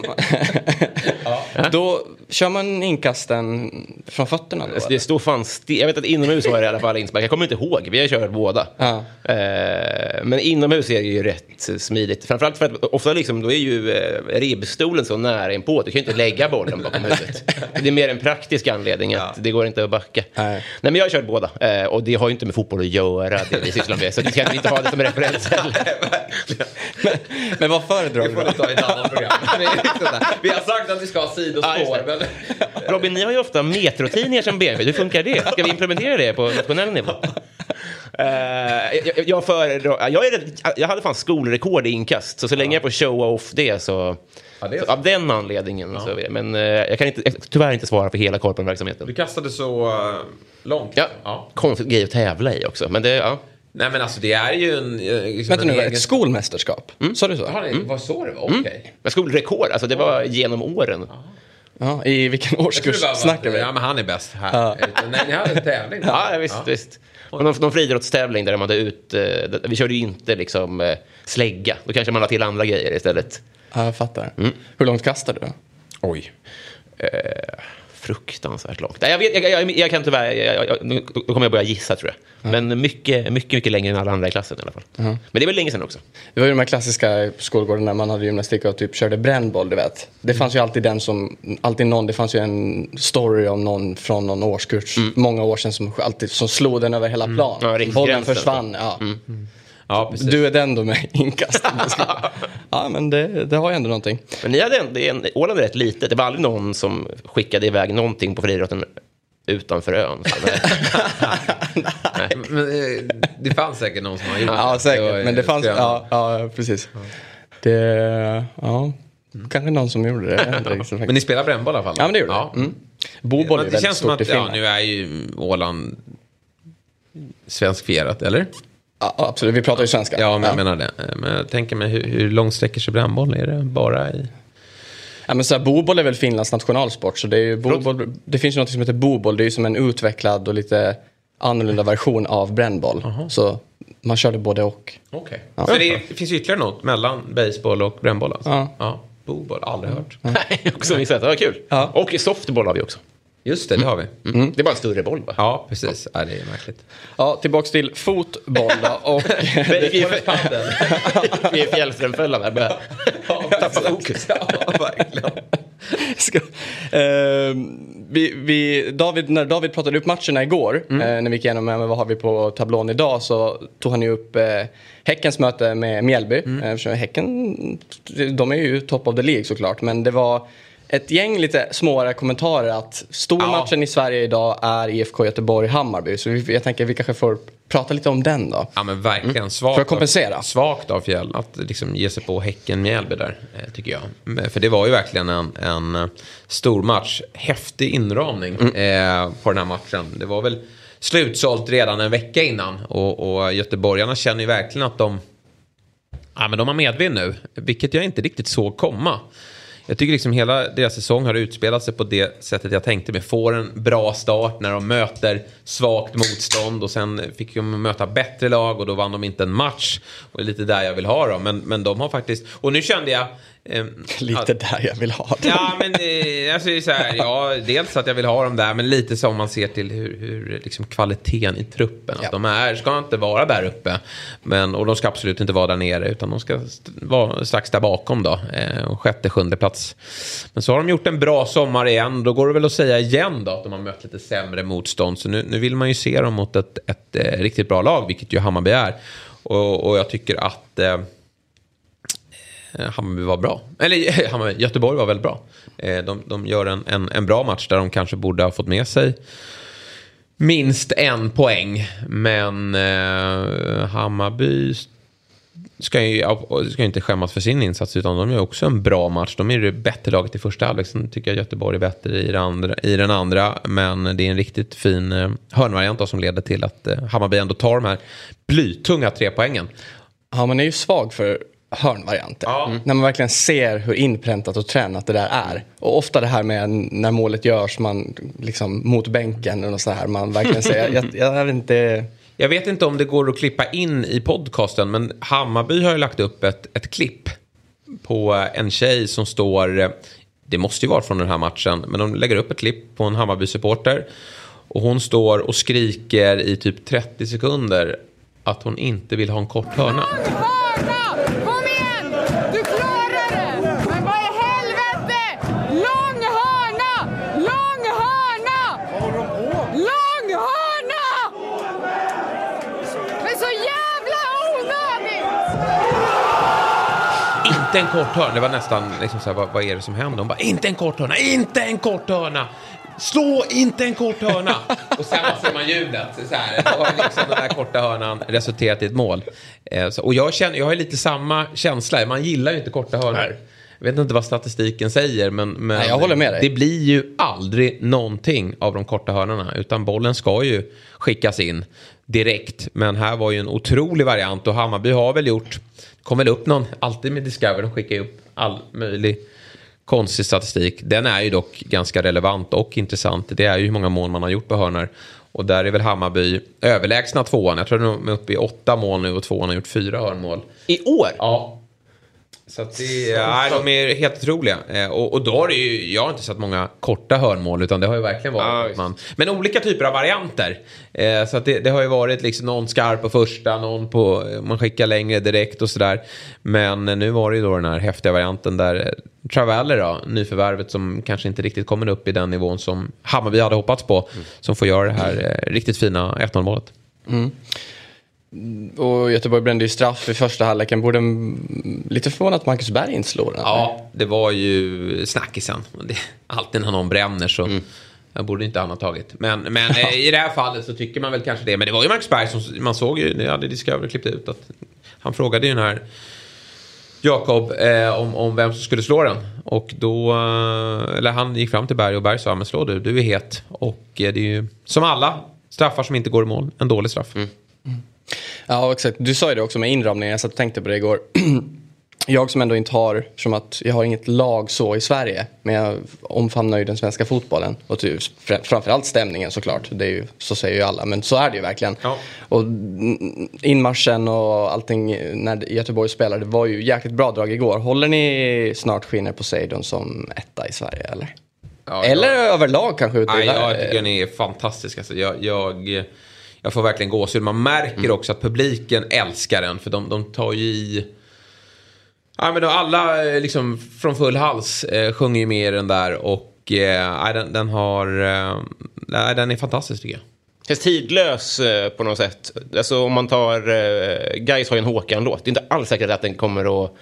[laughs] då kör man inkasten från fötterna då? Det står fan sti- Jag vet att inomhus var det i alla fall inspark. Jag kommer inte ihåg. Vi har kört båda. Ja. Eh, men inomhus är det ju rätt smidigt. Framförallt för att ofta liksom, då är ju eh, ribbstolen så nära inpå. Du kan ju inte lägga bollen bakom huvudet. Det är mer en praktisk anledning att det går inte att backa. Nej. Nej, men jag har kört båda. Eh, och det har ju inte med fotboll att göra, det vi sysslar med. Så vi kan inte ha det som referens heller. [laughs] Men vad föredrar du annat program. [laughs] Vi har sagt att vi ska ha Ja, sidospår. men... [laughs] Robin, ni har ju ofta metrotidningar som BMW. Hur funkar det? Ska vi implementera det på nationell nivå? [laughs] Eh, jag, jag, föredrar- jag, är, jag hade fan skolrekord i inkast, så så länge jag får showa off det så... Ja, det så av den anledningen. Så, är det. men eh, jag kan inte, jag, tyvärr inte svara för hela korpenverksamheten. Du kastade så uh, långt. Ja, ja. konstigt grej att tävla i också. Men det, ja. Nej men alltså det är ju en... eh, Liksom Vänta nu, egen- ett skolmästerskap? Sa du så? Jaha, det var så det var? Okej. Men skolrekord, alltså det var genom åren. Ja, I vilken årskurs snackar vi? Ja men han är bäst här. Utan, Nej, ni hade en tävling. [laughs] Ja, visst. visst. Och någon, någon friidrottstävling där de hade ut... Eh, vi körde ju inte liksom eh, slägga. Då kanske man la till andra grejer istället. Ja, jag fattar. Hur långt kastar du? Oj. Eh, fruktansvärt långt. Jag, vet, jag, jag, jag kan tyvärr... Jag, nu- kommer jag börja gissa, tror jag. Men mycket, mycket, mycket längre än alla andra i klassen i alla fall. Men det är väl länge sedan också. Det var ju de här klassiska skolgården när man hade gymnastik och typ körde brännboll, du vet. Det fanns ju alltid den som, alltid någon, det fanns ju en story om någon från någon årskurs, många år sedan som alltid, som slog den över hela plan. Ja, Bollen försvann, ja. Ja, precis. Du är den då med [laughs] inkast. ja, men det, det har ju ändå någonting. Men ni hade en, det är en, Åland är rätt litet. Det var aldrig någon som skickade iväg någonting på friidrotten utanför ön. Så, nej. [laughs] Men, eh, det fanns säkert någon som har gjort Ja, det. säkert. var, men det fanns, ja, ja, precis. Det, ja, kanske någon som gjorde det. Men ni spelar brännboll i alla fall? Ja, men det gjorde ja. det. Mm. Boboll är väldigt det känns som stort i att ja, Finland. nu är ju Åland svenskfierat, eller? Ja, absolut, vi pratar ju svenska. Ja, men jag menar det. Eh, Men jag tänker mig hur, hur långt sträcker sig brännboll? Är det bara i... Ja, men så här, boboll är väl Finlands nationalsport. Så det, är ju boboll, det finns ju något som heter boboll. Det är ju som en utvecklad och lite annorlunda version av brännboll. Så man körde både och. Okej. Så det, är- det finns ytterligare något mellan baseball och brännboll alltså? Ja. ja. Boboll, aldrig hört. [laughs] Nej, också missat. Det var kul. Ja. Och softboll har vi också. Just det, det har vi. Mm. Det är bara en större boll, va? Ja, precis. Ja, det är märkligt. Ja, tillbaks till fotboll då. Och [laughs] [laughs] Vi är- Fjällströmfällan här. Börjar [laughs] tappa fokus. Ja, verkligen. Ska, eh, vi, vi, David, när David pratade upp matcherna igår, Mm. eh, när vi gick igenom eh, vad har vi på tablån idag, så tog han ju upp eh, Häckens möte med Mjällby. Mm. Eh, häcken, de är ju top of the League såklart, men det var ett gäng lite småare kommentarer att stormatchen i Sverige idag är IFK Göteborg-Hammarby. Så jag tänker vi kanske får prata lite om den då. Ja men verkligen svagt. För att kompensera. Av, svagt av Fjäll att liksom ge sig på Häcken Mjällby där, eh, tycker jag. För det var ju verkligen en, en eh, stor match. Häftig inramning Mm. eh, på den här matchen. Det var väl slutsålt redan en vecka innan. Och, och göteborgarna känner ju verkligen att de, ja, men de har medvind nu. Vilket jag inte riktigt såg komma. Jag tycker liksom hela deras säsong har utspelat sig på det sättet jag tänkte mig. Får en bra start när de möter svagt motstånd och sen fick de möta bättre lag och då vann de inte en match. Och det är lite där jag vill ha dem. Men, men de har faktiskt, och nu kände jag [laughs] Lite att- där jag vill ha det. Ja, men alltså, så här, ja, dels att jag vill ha dem där, men lite som man ser till hur, hur liksom, kvaliteten i truppen. Ja. Att de är, ska inte vara där uppe, men, och de ska absolut inte vara där nere, utan de ska vara strax där bakom då. Eh, sjätte, sjunde plats. Men så har de gjort en bra sommar igen, då går det väl att säga igen då att de har mött lite sämre motstånd. Så nu, nu vill man ju se dem mot ett, ett, eh, riktigt bra lag, vilket ju Hammarby är. Och, och jag tycker att... Eh, Eh, Hammarby var bra. Eller eh, Hammarby, Göteborg var väldigt bra. Eh, de, de gör en, en, en bra match där de kanske borde ha fått med sig minst en poäng. Men eh, Hammarby ska ju, ska ju inte skämmas för sin insats utan de gör också en bra match. De är det bättre laget i första halvlek. Sen tycker jag Göteborg är bättre i, det andra, i den andra. Men det är en riktigt fin eh, hörnvariant då som leder till att eh, Hammarby ändå tar de här blytunga tre poängen. Ja, man är ju svag för hörnvarianter. Ja. När man verkligen ser hur inpräntat och tränat det där är. Och ofta det här med när målet görs man liksom mot bänken och så här. Man verkligen [laughs] jag, jag, jag vet inte. Jag vet inte om det går att klippa in i podcasten, men Hammarby har ju lagt upp ett, ett klipp på en tjej som står, det måste ju vara från den här matchen, men de lägger upp ett klipp på en Hammarby-supporter. Och hon står och skriker i typ 30 sekunder att hon inte vill ha en kort hörna. Hörna! Kom igen! Du klarar det! Men vad i helvete! Lång hörna! Lång hörna! Lång hörna! Men så jävla onödigt! Inte en kort hörna. Det var nästan liksom så här, vad, vad är det som händer? Hon bara, inte en kort hörna, inte en kort hörna! Slå inte en kort hörna! [laughs] Och sen ser man ljudet. Så här, har liksom den här korta hörnan resulterat i ett mål. Eh, så, och jag, känner, jag har ju lite samma känsla. Man gillar ju inte korta hörnor. Jag vet inte vad statistiken säger, men, men Nej, jag håller med dig. det blir ju aldrig någonting av de korta hörnorna. Utan bollen ska ju skickas in direkt. Men här var ju en otrolig variant och Hammarby har väl gjort, kom väl upp någon, alltid med Discover, de skickar ju upp all möjlig konstig statistik. Den är ju dock ganska relevant och intressant. Det är ju hur många mål man har gjort på hörnor. Och där är väl Hammarby överlägsna tvåan. Jag tror de är uppe i åtta mål nu och tvåan har gjort fyra hörnmål. I år? Ja. Så att det, ja, de är helt otroliga. Eh, och, och då har det ju, jag har inte sett många korta hörnmål utan det har ju verkligen varit Ja, man, Men olika typer av varianter. Eh, så att det, det har ju varit liksom någon skarp på första, någon på, man skickar längre direkt och sådär. Men nu var det ju då den här häftiga varianten där eh, Traveller då, nyförvärvet som kanske inte riktigt kommer upp i den nivån som Hammarby hade hoppats på. Som får göra det här riktigt fina 1-0 målet. Och Göteborg brände ju straff i första halvleken. Borde mm, lite förvånad att Marcus Berg inte slår den. Ja, det var ju snackisen. Det, alltid när någon bränner så Mm. borde inte han ha tagit. Men, men eh, i det här fallet så tycker man väl kanske det. Men det var ju Max Berg som man såg ju, det hade Discovery klippt ut att han frågade ju den här Jakob eh, om, om vem som skulle slå den. Och då, eh, eller han gick fram till Berg och Berg sa, men slå du, du är het. Och eh, det är ju som alla straffar som inte går i mål, en dålig straff. Mm. Ja, exakt. Du sa ju det också med inramningen. Jag satt och tänkte på det igår. [clears throat] Jag som ändå inte har, som att jag har inget lag så i Sverige. Men jag omfamnar ju den svenska fotbollen. Och typ, fr- framförallt stämningen såklart. Det är ju, så säger ju alla. Men så är det ju verkligen. Ja. Och inmarschen och allting när Göteborg spelade var ju jäkligt bra drag igår. Håller ni snart skinner Poseidon som etta i Sverige eller? Ja, eller jag- överlag kanske ute Nej, jag tycker den är fantastisk. Alltså, jag, jag, jag får verkligen gåshud. Man märker också att publiken älskar den. För de, de tar ju i... Ja, men då alla eh, liksom från full hals eh, sjunger ju med i den där. Och eh, den, den har... Eh, den är fantastisk tycker jag. Känns tidlös eh, på något sätt. Alltså om man tar... Eh, Gais har ju en Håkan-låt. Det är inte alls säkert att den kommer att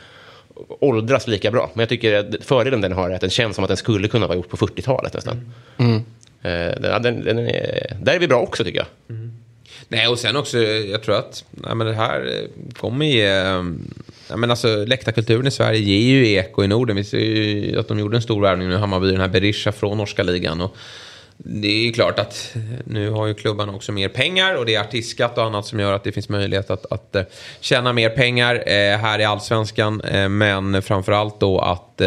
åldras lika bra. Men jag tycker att fördelen den har är att den känns som att den skulle kunna vara gjort på 40-talet nästan. Mm. Eh, den, den, den är, där är vi bra också tycker jag. Nej, och sen också, jag tror att nej, men det här eh, kommer ge... Mm, nej, men alltså, läktarkulturen i Sverige ger ju eko i Norden. Vi ser ju att de gjorde en stor värvning nu, Hammarby, den här Berisha från norska ligan. Och Det är ju klart att nu har ju klubbarna också mer pengar och det är artistskatt och annat som gör att det finns möjlighet att, att eh, tjäna mer pengar eh, här i allsvenskan. Men framförallt då att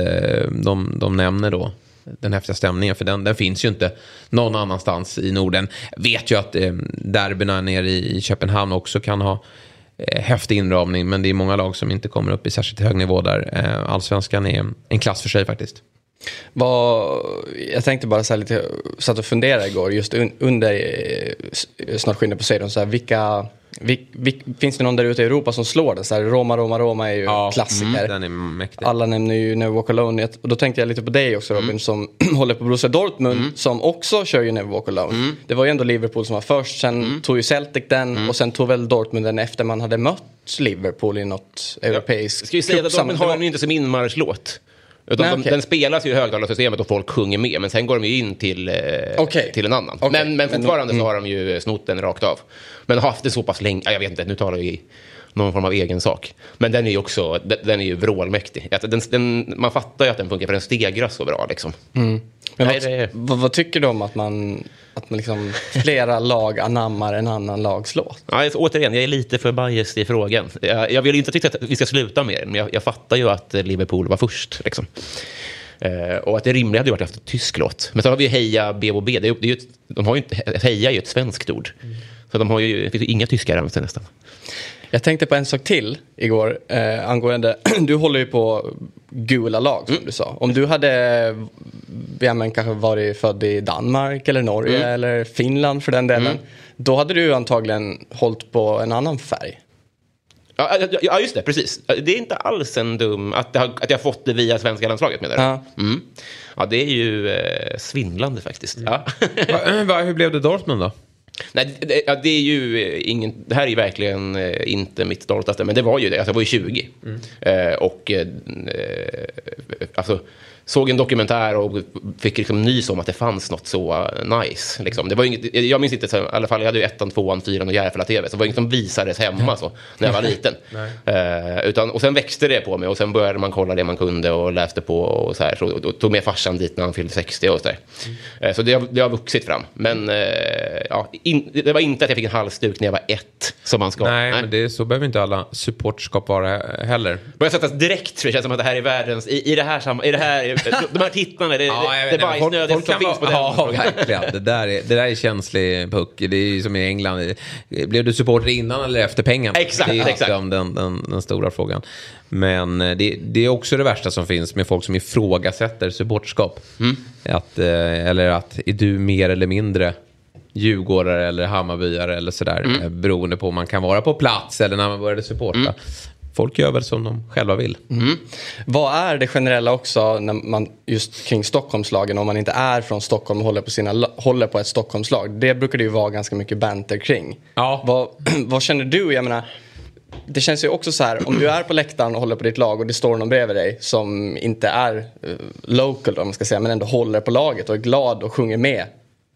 de, de nämner då den häftiga stämningen för den, den finns ju inte någon annanstans i Norden. Vet ju att eh, derbyna nere i, i Köpenhamn också kan ha eh, häftig inramning men det är många lag som inte kommer upp i särskilt hög nivå där. Eh, allsvenskan är en klass för sig faktiskt. Vad, jag tänkte bara så här lite, satt och funderade igår just un, under eh, Snart skiner på Poseidon, så här, vilka, vil, vil, finns det någon där ute i Europa som slår det? Så här, Roma, Roma, Roma är ju klassiker. Mm, den är mäktig. Alla nämner ju Never Walk Alone. Och då tänkte jag lite på dig också Robin som [clears throat] håller på Borussia Dortmund som också kör ju Never Walk Alone. Det var ju ändå Liverpool som var först, sen tog ju Celtic den och sen tog väl Dortmund den efter man hade mött Liverpool i något europeiskt Ska ju säga att. Dortmund har ju inte som inmarschlåt. Utan Nej, de, okej. Den spelas ju i högtalarsystemet och folk sjunger med. Men sen går de ju in till, eh, Okej. till en annan. Okej. Men, men fortfarande mm. så har de ju snott den rakt av. Men haft det så pass länge. ja, Jag vet inte, nu talar vi någon form av egen sak. Men den är ju också, den, den är ju vrålmäktig. Den, den, man fattar ju att den funkar för den stegras så bra liksom. Men Nej, vad, det- vad, vad tycker du om att man, att man liksom, flera [laughs] lag anammar en annan lags låt? Ja, jag- återigen, jag är lite för biased i frågan. Jag, jag vill inte tycka att vi ska sluta med det, men jag, jag fattar ju att Liverpool var först. Liksom. Eh, och att det rimliga hade varit att ha en tysk låt. Men så har vi Heja BBB. Det är, ju- det är ju ett, de har ju inte, Heja är ju ett svenskt ord. Så de har ju, det finns ju inga tyskar använder nästan. Jag tänkte på en sak till igår eh, angående, [clears throat] du håller ju på gula lag som du sa. Om du hade ja, men, kanske varit född i Danmark eller Norge eller Finland för den delen. Då hade du antagligen hållit på en annan färg. Ja, ja, ja, just det, precis. Det är inte alls en dum... Att, det har, att jag har fått det via svenska landslaget menar du? Ja. Mm. Ja, det är ju eh, svindlande faktiskt. Ja. Va, va, hur blev det Dortmund då? Nej, det, ja, det är ju eh, ingen, det här är ju verkligen eh, inte mitt stoltaste, men det var ju det. Alltså, jag var ju 20. Eh, och eh, eh, alltså, såg en dokumentär och fick liksom nys om att det fanns något så eh, nice. Liksom. Det var inget, jag minns inte, så, i alla fall jag hade ju ettan, tvåan, fyran och Järfälla-TV, så det var inget som visades hemma så, när jag var [laughs] liten. Eh, utan, och sen växte det på mig och sen började man kolla det man kunde och läste på och så här. Så, och tog med farsan dit när han fyllde 60 och så där. Eh, så det har, det har vuxit fram. Men eh, ja, in, det var inte att jag fick en halsduk när jag var ett, som man ska. Nej, men det, så behöver inte alla supportskap vara heller. Börjar sättas direkt, för det känns som att det här är världens, i, i det här i det här, de här tittarna, det, Ja, det, det folk som finns på den. Ja, verkligen. Det där, är, det där är känslig puck. Det är som i England. Blev du supporter innan eller efter pengarna? Exakt, det är exakt. liksom Den, den, den stora frågan. Men eh, det, det är också det värsta som finns med folk som ifrågasätter supporterskap. Mm. Att, eh, eller att är du mer eller mindre djurgårdare eller Hammarbyare eller sådär. Mm. eh, Beroende på om man kan vara på plats eller när man började supporta. Folk gör väl som de själva vill. Vad är det generella också när man, just kring Stockholmslagen om man inte är från Stockholm och håller på, sina, håller på ett Stockholmslag? Det brukar det ju vara ganska mycket banter kring. Ja. Vad, [clears throat] vad känner du? Jag menar, det känns ju också så här, om du är på läktaren och håller på ditt lag och det står någon bredvid dig som inte är uh, local då, om man ska säga, men ändå håller på laget och är glad och sjunger med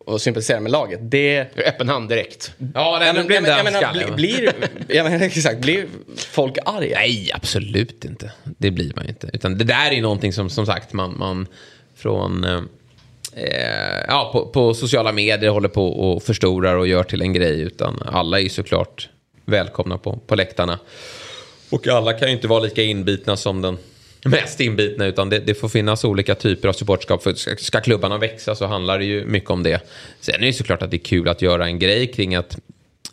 och sympatiserar med laget. Det... Öppen hand direkt. Ja, det Jag men, blir jag, menar, bli- blir, jag menar, [laughs] exakt, blir folk arga? Nej, absolut inte. Det blir man ju inte. Utan det där är ju någonting som, som sagt, man, man från... Eh, eh, ja, på, på sociala medier håller på och förstorar och gör till en grej. Utan alla är ju såklart välkomna på, på läktarna. Och alla kan ju inte vara lika inbitna som den mest inbitna. Utan det, det får finnas olika typer av supportskap. För ska, ska klubbarna växa så handlar det ju mycket om det. Sen är det ju såklart att det är kul att göra en grej kring att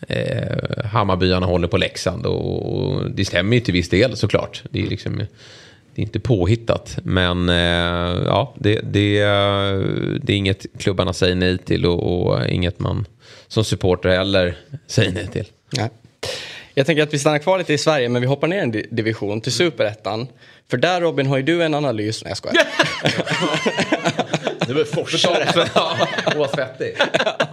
eh, Hammarbyarna håller på Leksand. Och, och det stämmer ju till viss del såklart. Det är liksom... Det är inte påhittat, men eh, ja, det, det, det är inget klubbarna säger nej till och, och inget man som supporter heller säger nej till. Nej. Jag tänker att vi stannar kvar lite i Sverige men vi hoppar ner en division till superettan. För där Robin har ju du en analys. Nej jag skojar. [laughs] Du är forskare. [laughs] Åh, svettig.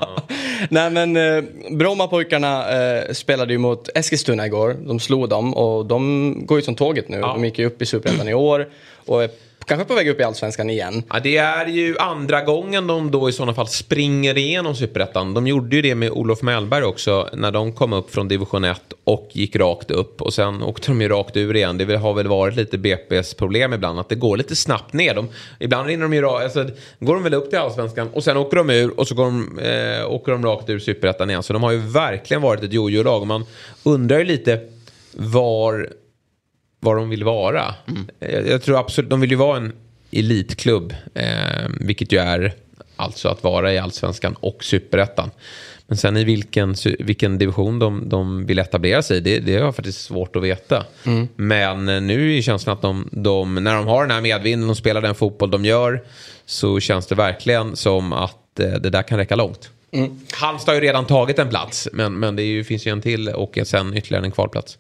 [laughs] Nej men eh, Brommapojkarna eh, spelade ju mot Eskilstuna igår. De slog dem och de går ju som tåget nu. De gick ju upp i superettan i år och är kanske på väg upp i allsvenskan igen. Ja, det är ju andra gången de då i sådana fall springer igenom superettan. De gjorde ju det med Olof Mellberg också när de kom upp från division 1 och gick rakt upp. Och sen åkte de ju rakt ur igen. Det har väl varit lite BP's problem ibland att det går lite snabbt ner. De, ibland rinner de ju rakt, alltså, går de väl upp till allsvenskan och sen åker de ur och så går de, eh, åker de rakt ur superettan igen. Så de har ju verkligen varit ett jojo-lag. Man undrar ju lite var vad de vill vara. Jag, jag tror absolut, de vill ju vara en elitklubb, eh, vilket ju är alltså att vara i allsvenskan och superettan. Men sen i vilken, vilken division de, de vill etablera sig i, det, det är faktiskt svårt att veta. Men eh, nu är känslan att de, de, när de har den här medvinden och spelar den fotboll de gör, så känns det verkligen som att eh, det där kan räcka långt. Halmstad har ju redan tagit en plats, men, men det ju, finns ju en till och sen ytterligare en kvalplats.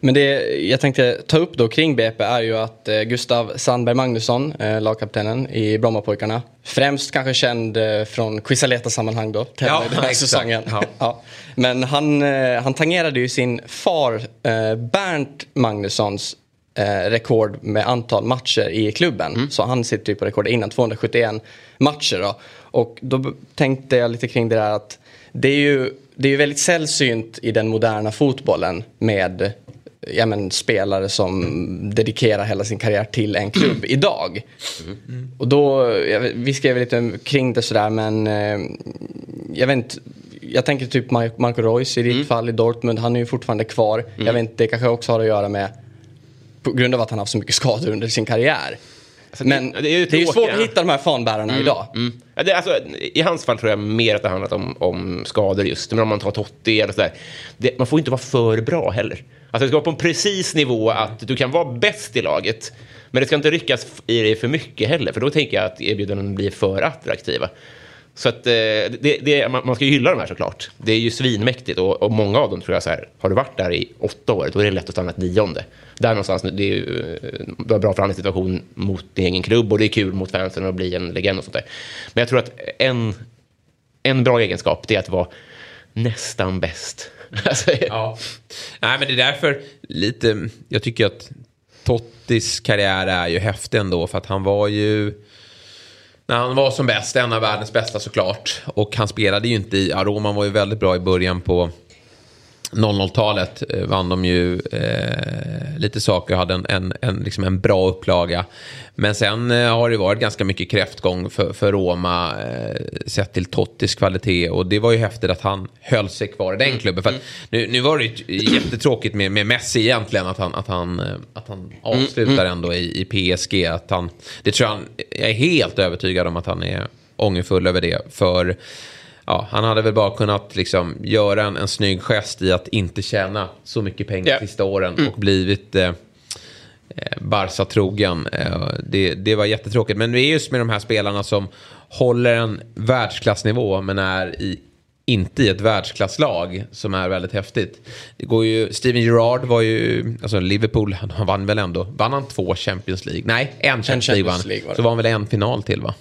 Men det jag tänkte ta upp då kring BP är ju att eh, Gustav Sandberg Magnusson, eh, lagkaptenen i Brommapojkarna, främst kanske känd eh, från Quisaleta-sammanhang då, Ja, den här säsongen. Ja. [laughs] Ja. Men han, eh, han tangerade ju sin far eh, Bernt Magnussons eh, rekord med antal matcher i klubben. Så han sitter ju på rekord innan 271 matcher då. Och då tänkte jag lite kring det där att det är ju, det är ju väldigt sällsynt i den moderna fotbollen med ja, men, spelare som dedikerar hela sin karriär till en klubb [clears throat] idag. Och då, jag, vi skrev lite kring det sådär men eh, jag vet inte, jag tänker typ Mar- Marco Reus i ditt fall i Dortmund, han är ju fortfarande kvar. Jag vet inte, det kanske också har att göra med på grund av att han har haft så mycket skador under sin karriär. Men det det är är, ju ju svårt att hitta de här fanbärarna idag. Ja, det, alltså, I hans fall tror jag mer att det handlat om, om skador just. Men om man tar Totti eller sådär. Det, man får inte vara för bra heller. Alltså det ska vara på en precis nivå att du kan vara bäst i laget. Men det ska inte ryckas i dig för mycket heller. För då tänker jag att erbjudanden blir för attraktiva. Så att eh, det, det, man, man ska ju hylla de här såklart. Det är ju svinmäktigt och, och många av dem tror jag så här, har du varit där i åtta år, då är det lätt att stanna ett nionde. Där någonstans, det är ju eh, du har bra förhandlingssituation mot din egen klubb och det är kul mot fansen att bli en legend och sånt där. Men jag tror att en, en bra egenskap, det är att vara nästan bäst. [laughs] Alltså, ja. Nej, men det är därför lite... Jag tycker att Tottis karriär är ju häftig ändå. För att han var ju... När han var som bäst, en av världens bästa såklart. Och han spelade ju inte i... Ja, Roman var ju väldigt bra i början på 00-talet. Eh, vann de ju eh, lite saker och hade en, en, en, liksom en bra upplaga. Men sen eh, har det varit ganska mycket kräftgång för, för Roma eh, sett till Tottis kvalitet. Och det var ju häftigt att han höll sig kvar i den klubben. För att nu, nu var det ju jättetråkigt med, med Messi egentligen att han, att han, eh, att han avslutar ändå i, i PSG. Att han, det tror jag, han, jag är helt övertygad om att han är ångerfull över det. För ja, han hade väl bara kunnat liksom göra en, en snygg gest i att inte tjäna så mycket pengar de sista åren och blivit eh, eh, Barca-trogen. Eh, det, det var jättetråkigt. Men det är just med de här spelarna som håller en världsklassnivå men är i, inte i ett världsklasslag som är väldigt häftigt. Det går ju, Steven Gerrard var ju, alltså Liverpool, [laughs] han, vann väl ändå, vann han två Champions League? Nej, en Champions, League vann. Champions League var det. Så var han väl en final till va?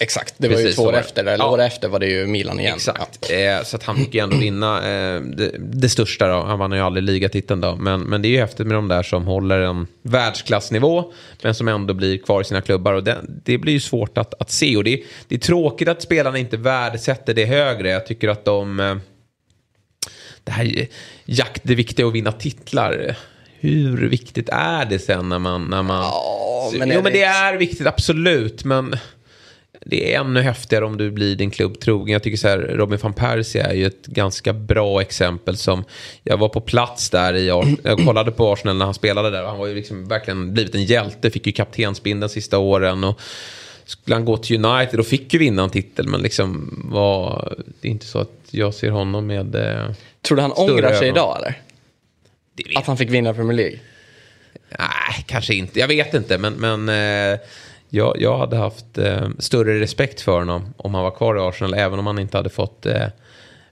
Exakt, det var ju Precis, två så år det. efter, eller Ja. år efter var det ju Milan igen. Exakt. Eh, så att han fick ju ändå vinna eh, det, det största då. Han vann ju aldrig ligatiteln då. Men, men det är ju häftigt med de där som håller en världsklassnivå. Men som ändå blir kvar i sina klubbar. Och det, det blir ju svårt att, att se. Och det, det är tråkigt att spelarna inte värdesätter det högre. Jag tycker att de... Eh, det här är jakt, det viktiga att vinna titlar. Hur viktigt är det sen när man... När man Ja, men men jo, men det det inte- är viktigt, absolut. Men det är ännu häftigare om du blir din klubb trogen. Jag tycker så här, Robin van Persie är ju ett ganska bra exempel som... Jag var på plats där i... [clears throat] Jag kollade på Arsenal när han spelade där. och Han var ju liksom verkligen blivit en hjälte. Fick ju kaptensbindeln sista åren. Och skulle han gå till United och fick ju vinna en titel. Men liksom var... Det är inte så att jag ser honom med... Eh, Tror du han ångrar sig ögon. idag eller? Att han fick vinna Premier League? Nej, kanske inte. Jag vet inte, men, men eh, jag, jag hade haft eh, större respekt för honom om han var kvar i Arsenal, även om han inte hade fått eh,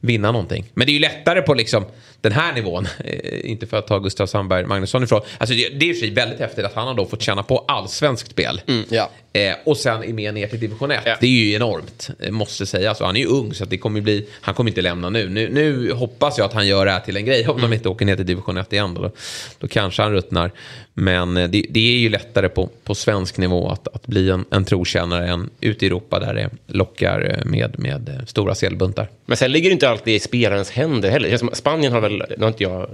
vinna någonting. Men det är ju lättare på liksom den här nivån. Eh, inte för att ta Gustav Sandberg Magnusson ifrån. Alltså det, det är ju väldigt häftigt att han har då fått känna på allsvenskt spel. ja. Eh, och sen är med ner till division 1. Ja. Det är ju enormt, eh, måste sägas. Och han är ju ung så att det kommer bli, han kommer inte lämna nu. nu. Nu hoppas jag att han gör det här till en grej. Om de inte åker ner till division 1 igen då, då kanske han ruttnar. Men eh, det, det är ju lättare på, på svensk nivå att, att bli en, en trotjänare än ute i Europa där det lockar med, med stora sedelbuntar. Men sen ligger det inte alltid i spelarens händer heller. Spanien har väl, nu har inte jag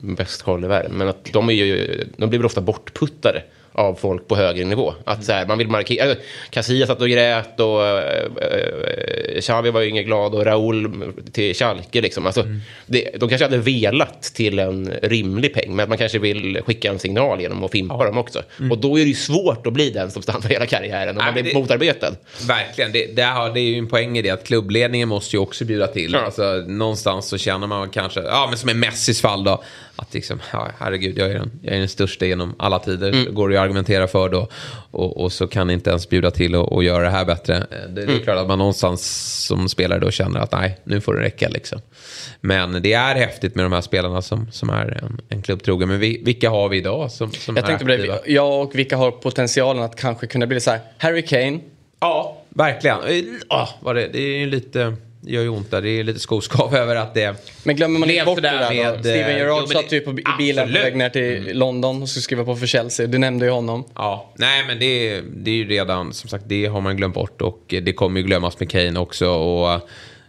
bäst koll i världen, men att de, är ju, de blir väl ofta bortputtade av folk på högre nivå. Att så här, man vill markera, äh, Casillas satt och grät och äh, Xavi var ju ingen glad och Raúl till Schalke liksom. Alltså, det, de kanske hade velat till en rimlig peng, men man kanske vill skicka en signal genom att fimpa dem också. Och då är det ju svårt att bli den som stannar hela karriären om man blir det- motarbetad. Verkligen, det, det, har, det är ju en poäng i det att klubbledningen måste ju också bjuda till. Ja. Alltså, någonstans så känner man kanske, ja men som i Messis fall då, att liksom, ja, herregud, jag är, den, jag är den största genom alla tider. Mm. Går det att argumentera för då. Och, och så kan inte ens bjuda till och, och göra det här bättre. Eh, Det, det är Mm. klart att man någonstans som spelare då känner att nej, nu får det räcka liksom. Men det är häftigt med de här spelarna som, som är en, en klubbtrogen. Men vi, vilka har vi idag som, som Jag är tänkte aktiva? det, jag och vilka har potentialen att kanske kunna bli så här, Harry Kane, Ja, verkligen. Eh, ah, vad det, det är ju lite, gör ju ont där. Det är lite skoskav [laughs] över att det... Men glömmer man inte bort det det där, där då? med, Steven eh, Gerrard satt det- ju på, i bilen på absolut. väg ner till London och skulle skriva på för Chelsea. Du nämnde ju honom. Ja, nej men det, det är ju redan, som sagt, det har man glömt bort och det kommer ju glömmas med Kane också. Och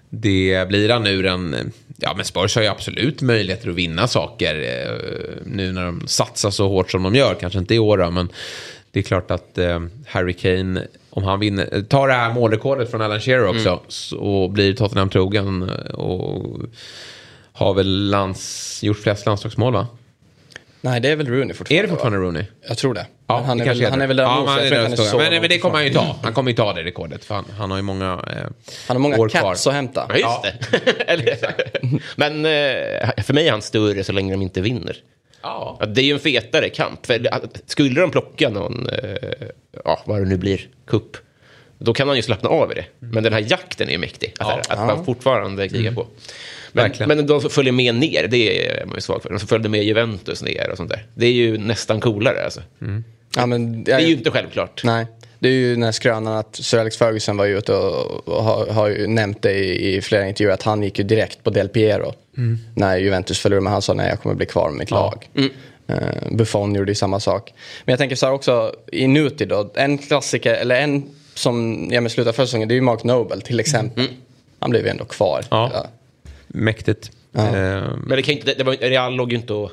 det blir han nu den... Ja, men Spurs har ju absolut möjligheter att vinna saker eh, nu när de satsar så hårt som de gör. Kanske inte i år då, men det är klart att eh, Harry Kane, om han vinner, tar det här målrekordet från Alan Shearer också så, och blir Tottenham trogen och har väl lands, gjort flest landslagsmål va? Nej, det är väl Rooney fortfarande. Är det fortfarande va? Rooney? Jag tror det. Ja, men han, är det kanske väl, han är väl där ja, så det tror är han är så. så men, men det kommer han ju ta. Han kommer ju ta det rekordet. För han, han har ju många eh, Han har många kvar. att hämta. Ja, just det. [laughs] Eller, [laughs] men eh, för mig är han större så länge de inte vinner. Ja. Ja, det är ju en fetare kamp. För skulle de plocka någon, eh, ja, vad det nu blir, kupp, då kan han ju slappna av i det. Men den här jakten är ju mäktig. Att, att man fortfarande krigar på. Men, Verkligen. men de följer med ner, det är man ju svag för. De följde med Juventus ner och sånt där. Det är ju nästan coolare alltså. Ja, men, Det är ju inte självklart. Nej. Det är ju den här skrönan att Sir Alex Ferguson var ju ute och, och har, har ju nämnt det i, i flera intervjuer att han gick ju direkt på Del Piero när Juventus förlorade men han sa nej jag kommer bli kvar med mitt lag. Uh, Buffon gjorde ju samma sak. Men jag tänker så här också i nutid då, en klassiker eller en som ja, men slutade förra säsongen det är ju Mark Noble till exempel. Han blev ju ändå kvar. Ja. Mäktigt. Eh, Men det kan inte, det, det var, Real låg ju inte och...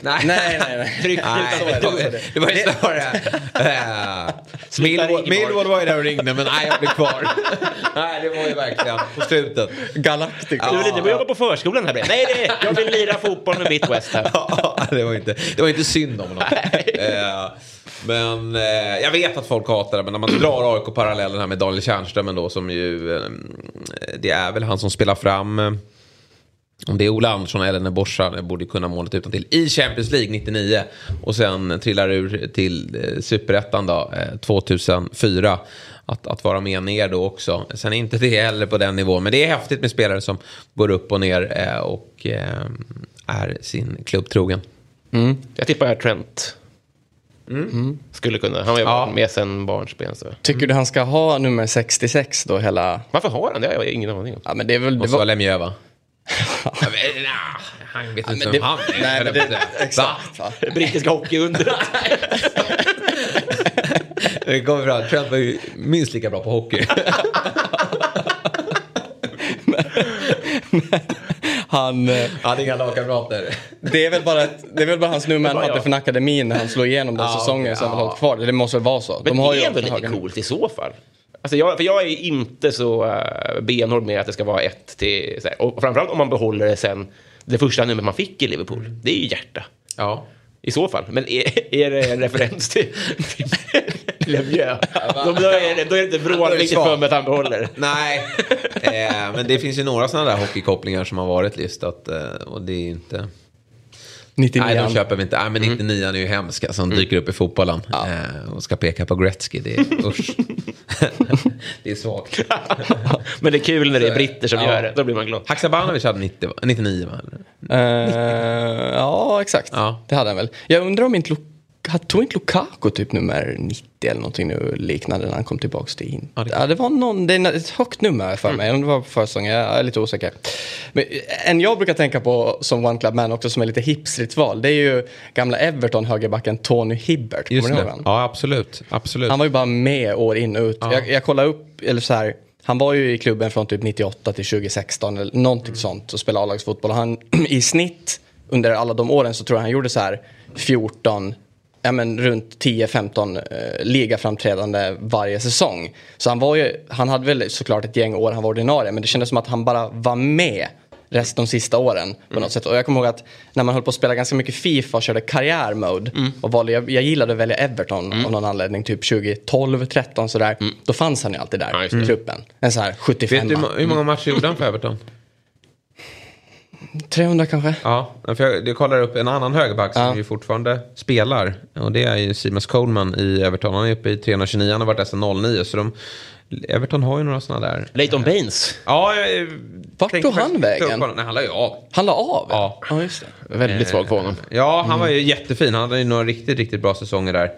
nej. Nej, nej, nej. [laughs] Tryckte Nej, ut det det var ju snarare... äh, Millwall Millwall var ju där och ringde, men nej, jag blev kvar. [laughs] nej, det var ju verkligen på slutet. Galactic. Du vill inte jobba på förskolan här bre. Nej, det, jag vill lira fotboll med mitt West. [laughs] Ja, det var inte, det var inte synd om honom. Eh, men eh, jag vet att folk hatar det, men när man drar AIK-parallellen här med Daniel Tjärnström ändå, som ju... Eh, det är väl han som spelar fram... Eh, om det är Ola Andersson eller Neborsa borde kunna målet utan till i Champions League 99 och sen trillar ur till eh, Superettan då, eh, 2004. Att, att vara med ner då också. Sen är inte det heller på den nivån. Men det är häftigt med spelare som går upp och ner eh, och eh, är sin klubb trogen. Jag tippar här Trent. Skulle kunna. Han har ju Ja. varit med sen barnsben. Så. Tycker du han ska ha nummer 66 då hela... Varför har han det? Jag har ingen aning om. Ja men det är väl... Det Måste vara var... Lemieux va? Ja, nah, han vet inte men vem han är. Nej, men det, exakt. Va? Brittiska hockeyundret. [laughs] Det kommer fram. Trent var ju minst lika bra på hockey. [laughs] Han, eh, Han hade inga lagkamrater. det, är väl bara ett, det är väl bara hans nummer han hade från akademin när han slog igenom den Ja, säsongen okej, så han ja. har hållit kvar. Det måste väl vara så. Men De har det ju är också lite coolt i så fall. Alltså jag, för jag är inte så uh, benhård med att det ska vara ett till... Så här, och framförallt om man behåller det sen, det första numret man fick i Liverpool. Det är ju hjärta. Ja. I så fall. Men är, är det en referens till [laughs] till Lemieux? Då, då, är det, då är det inte vrålviktigt för mig att han behåller. Nej, eh, men det finns ju några sådana där hockeykopplingar som har varit listat. Eh, och det är inte... 99. Nej, de köper vi inte. Nej, men 99 är ju hemska som dyker upp i fotbollen. Eh, och ska peka på Gretzky. Det är usch. [laughs] det är svagt. [laughs] Men det är kul när det är britter som Ja. gör det. Då blir man glad. Haksabanovic hade 90, va? 99 va? Eh, ja, exakt. Ja. Det hade han väl. Jag undrar om inte Lu- hade- tog inte Lukaku typ nummer 90 eller någonting nu liknande när han kom tillbaka till Inter? Ja, Ja, det- var någon, det är ett högt nummer för mig. Om det var försäsongen, jag är lite osäker. Men en jag brukar tänka på som One Club Man också som är lite hipstrigt val. Det är ju gamla Everton högerbacken Tony Hibbert. Just Kommer ihåg? Ja, absolut. absolut. Han var ju bara med år in och ut. Ja. Jag, jag kollade upp, eller så här, han var ju i klubben från typ 98 till 2016 eller någonting sånt och spelade A-lagsfotboll. Han [clears throat] i snitt under alla de åren så tror jag han gjorde så här 14, ja men runt 10-15 eh, ligaframträdande varje säsong. Så han var ju, han hade väl såklart ett gäng år han var ordinarie men det kändes som att han bara var med resten de sista åren på något sätt. Och jag kommer ihåg att när man höll på att spela ganska mycket Fifa och körde karriärmode och valde, jag, jag gillade att välja Everton av någon anledning, typ 2012, 13 sådär. Då fanns han ju alltid där i truppen. En sån här 75 Vet du hur många matcher gjorde han för Everton? 300 kanske? Ja, för jag, jag kollar upp en annan högerback som Ja. ju fortfarande spelar. Och det är ju Seamus Coleman i Everton. Han är uppe i 329, han har varit där sedan 09. Så de, Everton har ju några sådana där. Leighton Baines. Ja, jag, Vart tänkte tog han vägen? Nej, han la ju av. Han la av? Ja. ja just det. Väldigt svag på honom. Ja, han var ju jättefin. Han hade ju några riktigt, riktigt bra säsonger där.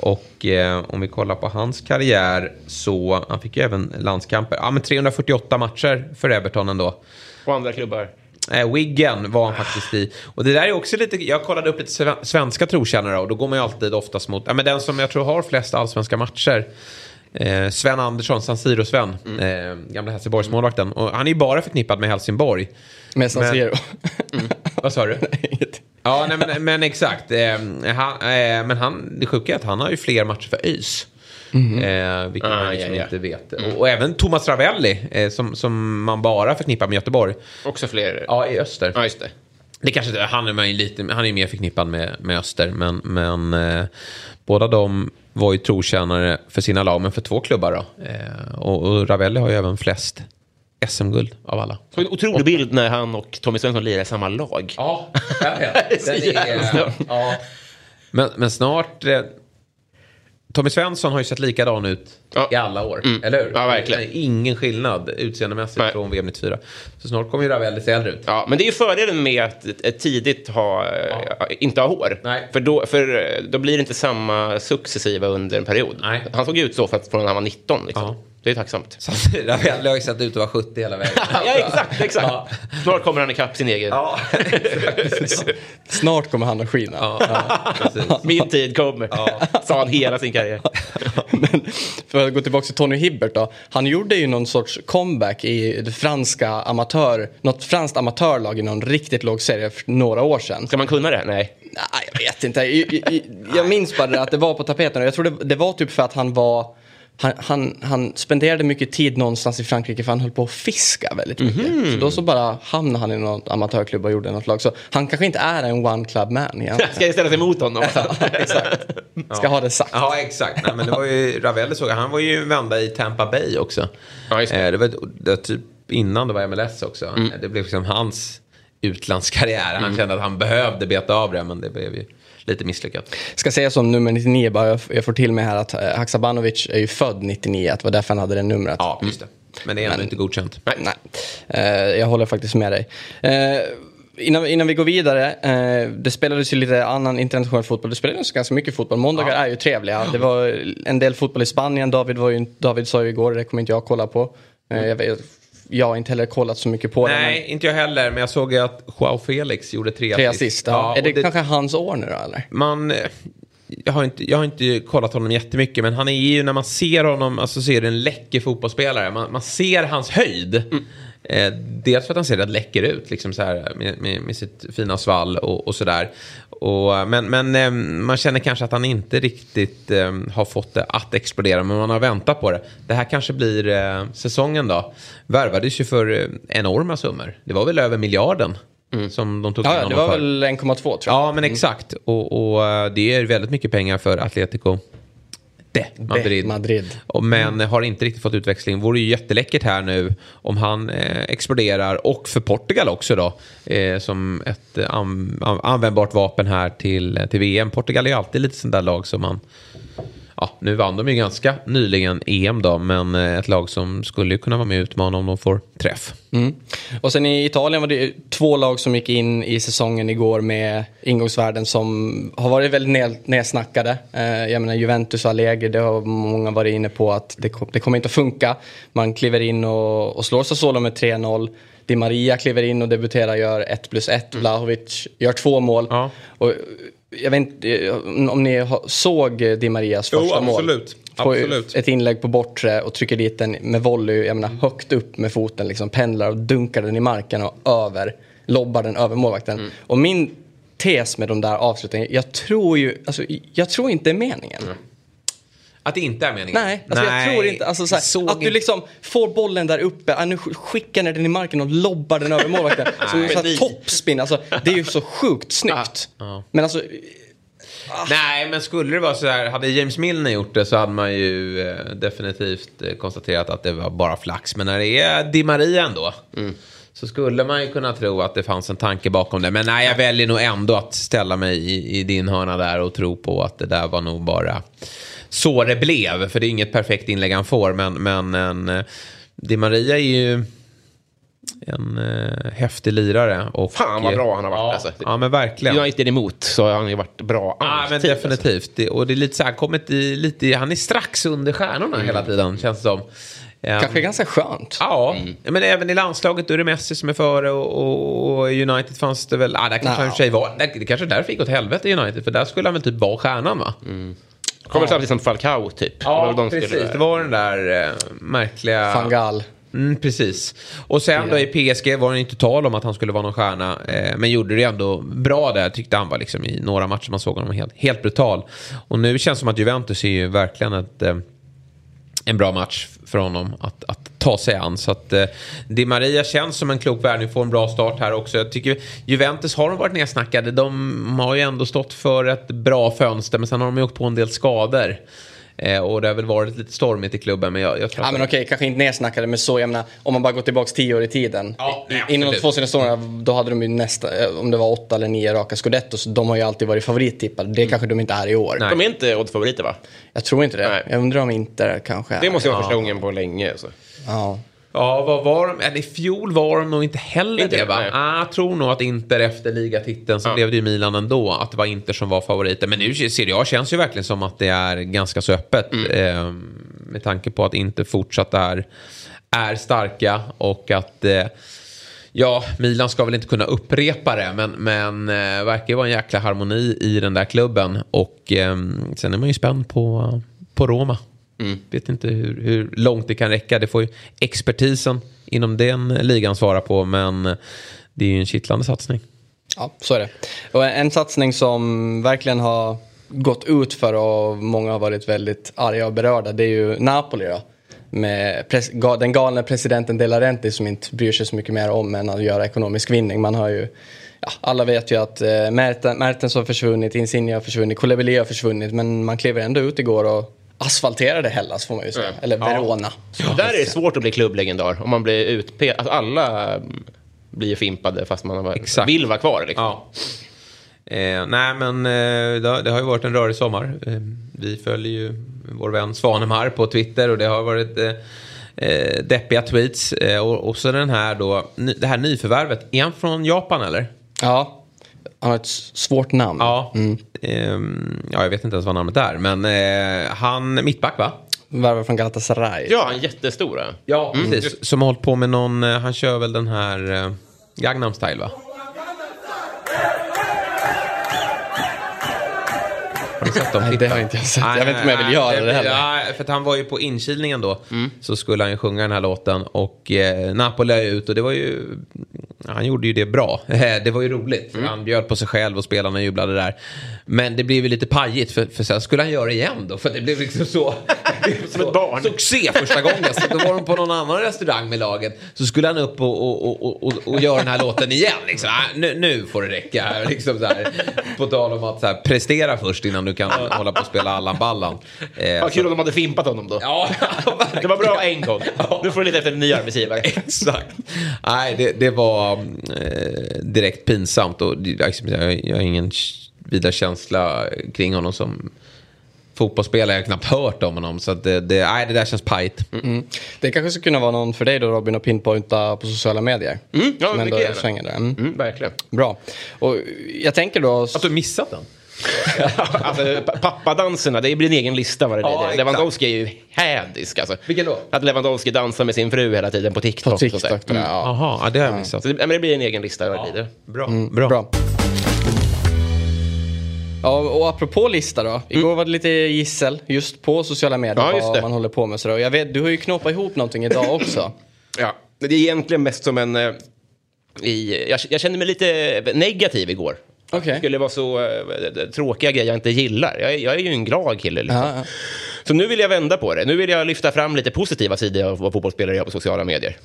Och eh, om vi kollar på hans karriär så, han fick ju även landskamper. Ja, men 348 matcher för Everton ändå. Och andra klubbar. Eh, Wiggen var han faktiskt i. Och det där är också lite, jag kollade upp lite sve- svenska trotjänare och då går man ju alltid oftast mot, ja men den som jag tror har flest allsvenska matcher. Eh, Sven Andersson, San Siro-Sven, eh, gamla Helsingborgsmålvakten. Och han är ju bara förknippad med Helsingborg. Med San Men- Siro. [laughs] Vad sa du? [laughs] Ja, nej, men, men exakt. Eh, han, eh, men han, det sjuka är att han har ju fler matcher för ÖIS. Eh, vilket Ah, man liksom ja, ja. inte vet. Och, och även Thomas Ravelli, eh, som, som man bara förknippar med Göteborg. Också fler. Ja, i Öster. Ja, just det. Det kanske inte, han är, man lite, han är mer förknippad med, med Öster, men, men eh, båda de var ju trotjänare för sina lag, men för två klubbar då. Eh, och, och Ravelli har ju även flest SM-guld av alla. Så en otrolig bild när han och Tommy Svensson lirar i samma lag. Ja, [laughs] Den Så jävla är, [laughs] ja. men, men snart... Tommy Svensson har ju sett likadan ut Ja. i alla år, Mm. eller hur? Ja, verkligen. Ingen skillnad utseendemässigt Nej. från VM 94. Så snart kommer ju Ravelli se äldre ut. Ja, men det är ju fördelen med att tidigt ha, eh, inte ha hår. Nej. För, då, för eh, då blir det inte samma successiva under en period. Nej. Han såg ut så för att, från när han var 19. Liksom. Ja. Det är tacksamt. Så Ravelli [laughs] har ju sett ut att vara 70 hela vägen. [laughs] ja, exakt. exakt. Ja. Snart kommer han ikapp sin egen. Ja. [laughs] Snart kommer han att skina. Ja. Min tid kommer, sa han hela sin karriär. Men för att gå tillbaka till Tony Hibbert då. Han gjorde ju någon sorts comeback i det franska amatör, något franskt amatörlag i någon riktigt låg serie för några år sedan. Ska man kunna det? Nej. Nej, jag vet inte. Jag, jag, jag minns bara det att det var på tapeten jag tror det, det var typ för att han var han, han, han spenderade mycket tid någonstans i Frankrike för han höll på att fiska väldigt mycket. Så då så bara hamnade han i någon amatörklubb och gjorde något lag. Så han kanske inte är en one club man [laughs] egentligen. Ska jag ställa sig emot honom? Exakt. Ska ha det sagt. Ja, exakt. Nej, men det var ju, Ravelli såg, han var ju en vända i Tampa Bay också. Ja, det. Eh, det var det, typ innan det var MLS också. Mm. Det blev liksom hans utlandskarriär. Han kände att han behövde beta av det, men det blev ju lite misslyckat. Ska säga som nummer 99 bara, jag, får till mig här att eh, Haksabanovic är ju född 99, att det var därför han hade det numret. Ja, just det. Men det är ändå Men- inte godkänt. Nej, nej. Eh, jag håller faktiskt med dig. Eh, innan, innan vi går vidare, eh, det spelades ju lite annan internationell fotboll. Det spelades ganska mycket fotboll. Måndagar är ju trevliga. Det var en del fotboll i Spanien. David, var ju, David sa ju igår, det kommer inte jag kolla på. Eh, jag, jag har inte heller kollat så mycket på det. Nej, inte jag heller. Men jag såg ju att Joao Felix gjorde tre, men Tre assist, ja. Är och det, kanske hans år nu då eller? man... eh, Jag har, inte, jag har inte kollat honom jättemycket, men han är ju, när man ser honom, alltså ser det en läcker fotbollsspelare. Man, man ser hans höjd. Eh, dels för att han ser rätt läcker ut, liksom så här, med, med, med sitt fina svall och, och sådär. Men men eh, man känner kanske att han inte riktigt eh, har fått det att explodera, men man har väntat på det. Det här kanske blir eh, säsongen då. Värvades ju för eh, enorma summor. Det var väl över miljarden som de tog Ja, det var för. väl 1,2 tror jag. Ja, men exakt. Och, och eh, det är väldigt mycket pengar för Atletico Madrid. Madrid. Men har inte riktigt fått utväxling. Vore ju jätteläckert här nu om han eh, exploderar. Och för Portugal också då. Eh, som ett eh, an, an, användbart vapen här till, till VM. Portugal är ju alltid lite sånt där lag som man... Ja, nu vann de ju ganska nyligen EM då. Men eh, ett lag som skulle kunna vara med och utmana om de får träff. Mm. Och sen i Italien var det två lag som gick in i säsongen igår med ingångsvärden som har varit väldigt ned, nedsnackade. Eh, jag menar Juventus och Allegri, det har många varit inne på att det, det kommer inte att funka. Man kliver in och, och slår Sassuolo med 3-0. Di Maria kliver in och debuterar, gör 1 plus 1. Vlahovic gör två mål. Ja. Och jag vet inte eh, om ni såg Di Marias Jo, första mål. absolut. Ju Absolut. Ett inlägg på bortre och trycker dit den med volley, jag menar högt upp med foten, liksom pendlar och dunkar den i marken och över, lobbar den över målvakten. Mm. Och min tes med de där avslutningarna, jag tror ju, alltså jag tror inte det är meningen. Att det inte är meningen? Nej, alltså jag tror inte, alltså så här, Såg att du liksom får bollen där uppe, ah, nu sk- skickar ner den i marken och lobbar den över målvakten. [laughs] så är så toppspin, alltså det är ju så sjukt snyggt. [laughs] Men alltså, Nej, men skulle det vara så här, hade James Milner gjort det så hade man ju eh, definitivt eh, konstaterat att det var bara flax. Men när det är Di Maria ändå, så skulle man ju kunna tro att det fanns en tanke bakom det. Men nej, jag väljer nog ändå att ställa mig i, i din hörna där och tro på att det där var nog bara så det blev. För det är inget perfekt inlägg han får, men, men en, eh, Di Maria är ju en eh, häftig lirare. Och, Fan, vad bra han har varit, Ja, alltså. ja men verkligen. United emot så har han ju varit bra Ja, men alltid, definitivt. Det, och det är lite så här, kommit i, lite, han är strax under stjärnorna hela tiden, känns det som. Ehm, kanske ganska skönt. Ja, men även i landslaget då är det Messi som är före och, och, United fanns det väl, ah, där kanske han för sig var, det, det kanske är därför gick åt helvete i United, för där skulle han väl typ vara stjärnan va? Kommer samtidigt som Falcao typ. Ja, de skulle- precis. Det var den där eh, märkliga... Fangal. Mm, precis. Och sen då i PSG var det inte tal om att han skulle vara någon stjärna. Eh, men gjorde det ändå bra där. Tyckte han var liksom i några matcher man såg honom helt, helt brutal. Och nu känns det som att Juventus är ju verkligen ett, eh, en bra match för honom att, att ta sig an. Så att eh, Di Maria känns som en klok värvning. Får en bra start här också. Jag tycker Juventus har de varit nedsnackade. De har ju ändå stått för ett bra fönster. Men sen har de ju åkt på en del skador. Eh, och det har väl varit lite stormigt i klubben. Men jag, jag tror Ja men okej, kanske inte nedsnackade men så, jag menar, om man bara går tillbaka tio år i tiden. Ja, nej, Innan de två senaste åren, då hade de ju nästa, eh, om det var åtta eller nio raka scudettos, de har ju alltid varit favorittippade. Det kanske de inte är i år. Nej. De är inte oddfavoriter va? Jag tror inte det. Nej. Jag undrar om inte kanske är Det måste vara första gången på länge. Så. Ja. Ja, vad var de? Eller i fjol var de nog inte heller Inte det va? nej. Ah, jag tror nog att Inter efter ligatiteln så Ja. blev det ju Milan ändå. Att det var Inter som var favoriter. Men nu Serie A känns ju verkligen som att det är ganska så öppet. Eh, med tanke på att Inter fortsatt är, är starka och att eh, Ja, Milan ska väl inte kunna upprepa det, men, men eh, verkar ju vara en jäkla harmoni i den där klubben. Och eh, sen är man ju spänd på, på Roma. Vet inte hur, hur långt det kan räcka. Det får ju expertisen inom den ligan svara på, men det är ju en kittlande satsning. Ja, så är det. Och en satsning som verkligen har gått ut för och många har varit väldigt arga och berörda, det är ju Napoli då. Med den galne presidenten De Laurenti som inte bryr sig så mycket mer om än att göra ekonomisk vinning. Man har ju, ja, alla vet ju att eh, Merten, Mertens har försvunnit, Insigne har försvunnit, Koulibaly har försvunnit, men man kliver ändå ut igår och asfalterade Hellas får man ju säga. Eller Verona. Där är det svårt att bli klubblegendar om man blir utpekad. Alltså, alla mm, blir fimpade fast man var, Exakt. vill vara kvar. Liksom. Ja. Eh, nej, men eh, det, har- det har ju varit en rörig sommar. Eh, vi följer ju vår vän Svanemar på Twitter och det har varit eh, eh, deppiga tweets. Eh, och, och så den här då, ny, det här nyförvärvet. Är han från Japan eller? Ja, han har ett svårt namn. Ja. Ehm, ja, jag vet inte ens vad namnet är. Men eh, han, mittback va? Värvar från Galatasaray. Ja, han är jättestora. Ja, precis. Som har hållit på med någon, eh, han kör väl den här eh, Gangnam style va? Har ni sett dem? Nej, det har inte jag sett. Jag vet inte om jag vill göra det heller. Ja, för han var ju på inkilningen då. Så skulle han ju sjunga den här låten. Och eh, Napoli är ut och det var ju han gjorde ju det bra. [laughs] Eh, Det var ju roligt. Mm. Han bjöd på sig själv och spelarna jublade där. Men det blev ju lite pajigt för, för sen skulle han göra det igen då. För det blev liksom så... [laughs] Som ett barn. Succé första gången. Så då var de på någon annan restaurang med laget. Så skulle han upp och, och, och, och, och göra den här låten igen. Liksom. Ah, nu, nu får det räcka. [laughs] Liksom så här. På tal om att så här, prestera först innan du kan [laughs] hålla på och spela Allan Ballan. Eh, Vad kul om de hade fimpat honom då. Ja, [laughs] Det var bra en gång. Nu får du leta efter en ny arbetsgivare. [laughs] Exakt. Nej, det, det var eh, direkt pinsamt och liksom, jag, jag har ingen vidare känsla kring honom som fotbollsspelare. Jag har knappt hört om honom. Så att det, det, nej, det där känns pajigt. Mm. Det kanske skulle kunna vara någon för dig då Robin att pinpointa på sociala medier. Mm, ja, Som ändå svänger där. Mm. Mm, verkligen. Bra. Och jag tänker då... Att du missat den? [laughs] alltså, pa- pappadanserna, det blir en egen lista vad det Ja, exakt. Lewandowski är ju hädisk alltså. Vilken då? Att Lewandowski dansar med sin fru hela tiden på TikTok. På sådär. TikTok. där, Mm. Ja. Jaha, ja, det har jag missat. Så det, ja, men det blir en egen lista vad det lider. Bra. Bra. Bra. Ja, och apropå lista då. Igår var det lite gissel just på sociala medier Ja, just vad det. man håller på med. Så då. Jag vet, du har ju knåpat ihop någonting idag [laughs] också. Ja, det är egentligen mest som en... eh, I, jag, jag kände mig lite negativ igår. Okej. Det skulle vara så eh, tråkiga grejer jag inte gillar. Jag, är- jag är ju en glad kille. Liksom. Ja, ja. Så nu vill jag vända på det. Nu vill jag lyfta fram lite positiva sidor av vad fotbollsspelare gör på sociala medier.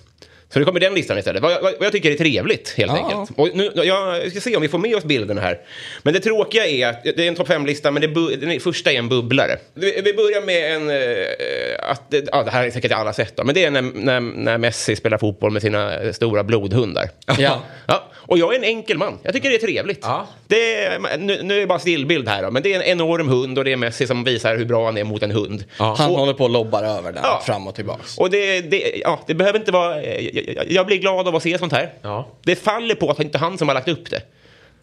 Så det kommer den listan istället. Vad jag, vad jag tycker är trevligt, helt Ja. enkelt. Och nu, jag ska se om vi får med oss bilderna här. Men det tråkiga är att det är en topp 5-lista, men det bu- den är- första är en bubblare. Vi, vi börjar med en... eh, att, det- ja, det här har säkert alla sett, då, men det är när, när, när Messi spelar fotboll med sina eh, stora blodhundar. Ja. Ja, och jag är en enkel man. Jag tycker det är trevligt. Ja. Det är, nu, nu är det bara stillbild här, då, men det är en enorm hund och det är Messi som visar hur bra han är mot en hund. Han Och- håller på och lobbar över den Ja. fram och tillbaks. och det, det, ja, det behöver inte vara... Jag, jag- blir glad av att se sånt här. Ja. Det faller på att det inte är han som har lagt upp det.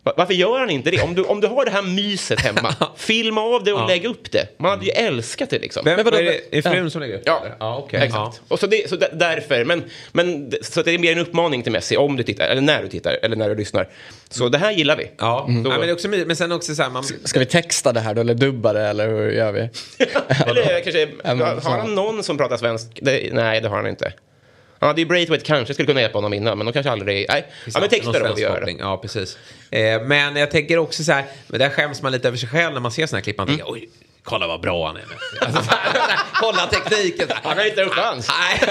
Va- Varför gör han inte det? Om du, om du har det här myset hemma, [laughs] filma av det och Ja. lägg upp det. Man hade ju älskat det liksom. Vem, Men vadå, är det är frun ja. som lägger upp Ja, det? ja okej. exakt. Och så, det, så där- därför, men, men så det är mer en uppmaning till Messi om du tittar, eller när du tittar, eller när du lyssnar. Så det här gillar vi. Ja, Då- ja men, det är också, my- men sen också så här, man, Ska vi texta det här då eller dubba det eller hur gör vi? [laughs] eller kanske, har han någon som pratar svensk? Det, nej, det har han inte. Han hade ju Braithwaite kanske skulle kunna hjälpa honom innan, men de kanske aldrig... Nej, ja, men texter svensk vi koppling. Ja, precis. Eh, men jag tänker också så här, men där skäms man lite över sig själv när man ser såna här klipp. Man tänker, oj, kolla vad bra han är. [laughs] Alltså, så här, kolla tekniken. Han har inte en chans. Nej. [laughs]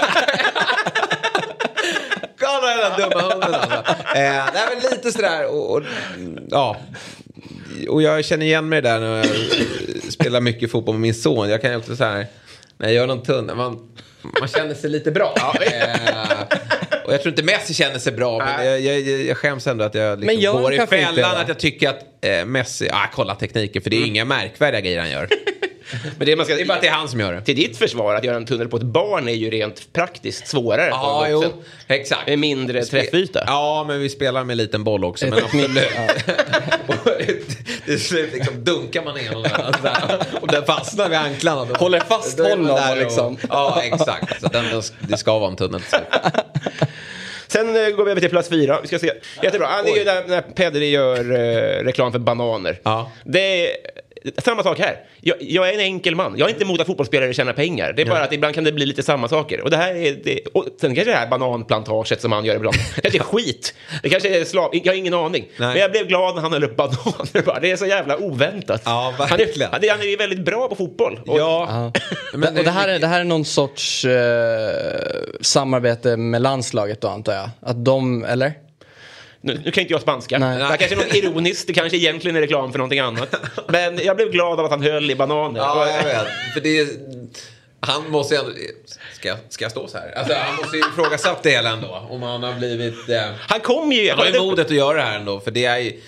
Kolla den där dumma hunden alltså. Eh, det är väl lite sådär, och, och, ja. Och jag känner igen mig där när jag spelar mycket fotboll med min son. Jag kan ju också så här, när jag gör någon tunna, man, man känner sig lite bra. [laughs] Eh, och jag tror inte Messi känner sig bra, men jag, jag, jag jag skäms ändå att jag liksom han går i fällan att jag tycker att eh, Messi, ah, kolla tekniken, för det är inga märkvärdiga grejer han gör. [laughs] Men det, man ska, Det är bara att det är han som gör det. Till ditt försvar, att göra en tunnel på ett barn är ju rent praktiskt svårare Ja, jo, exakt. Med mindre träffyta. Ja, men vi spelar med liten boll också. Men [laughs] absolut. [laughs] Till slut liksom dunkar man där, så här, och den fastnar vid anklarna. Då- [laughs] Håller fast honom där liksom- Ja, exakt. Så den, den, det ska vara en tunnel. Sen eh, går vi över till plats fyra. Vi ska se. Jättebra. Ah, det är ju när, när Pedri gör eh, reklam för bananer. Ja. Det är samma sak här. Jag, jag är en enkel man. Jag är inte emot att fotbollsspelare tjänar pengar. Det är bara att ibland kan det bli lite samma saker. Och det här är... Det, och sen kanske det här bananplantaget som han gör ibland. Det kanske är skit. Det kanske är slav... Jag har ingen aning. Men jag blev glad när han höll upp bananer. bara. Det är så jävla oväntat. Ja, han, är, verkligen. han, är, han är väldigt bra på fotboll. Och, Ja. [laughs] Men, och det, här är, det här är någon sorts eh, samarbete med landslaget då antar jag? Att de, eller? Nu, nu kan inte jag spanska. Nej. Det här kanske är något ironiskt, det kanske egentligen är reklam för någonting annat. Men jag blev glad av att han höll i bananer. Ja, jag vet. För det är, han måste ju ändå... Ska, jag- ska jag stå så här? Alltså, han måste ju ifrågasatt det hela ändå. Om han har blivit... Eh, Han kom ju... han har ju modet att göra det här ändå. För det är ju...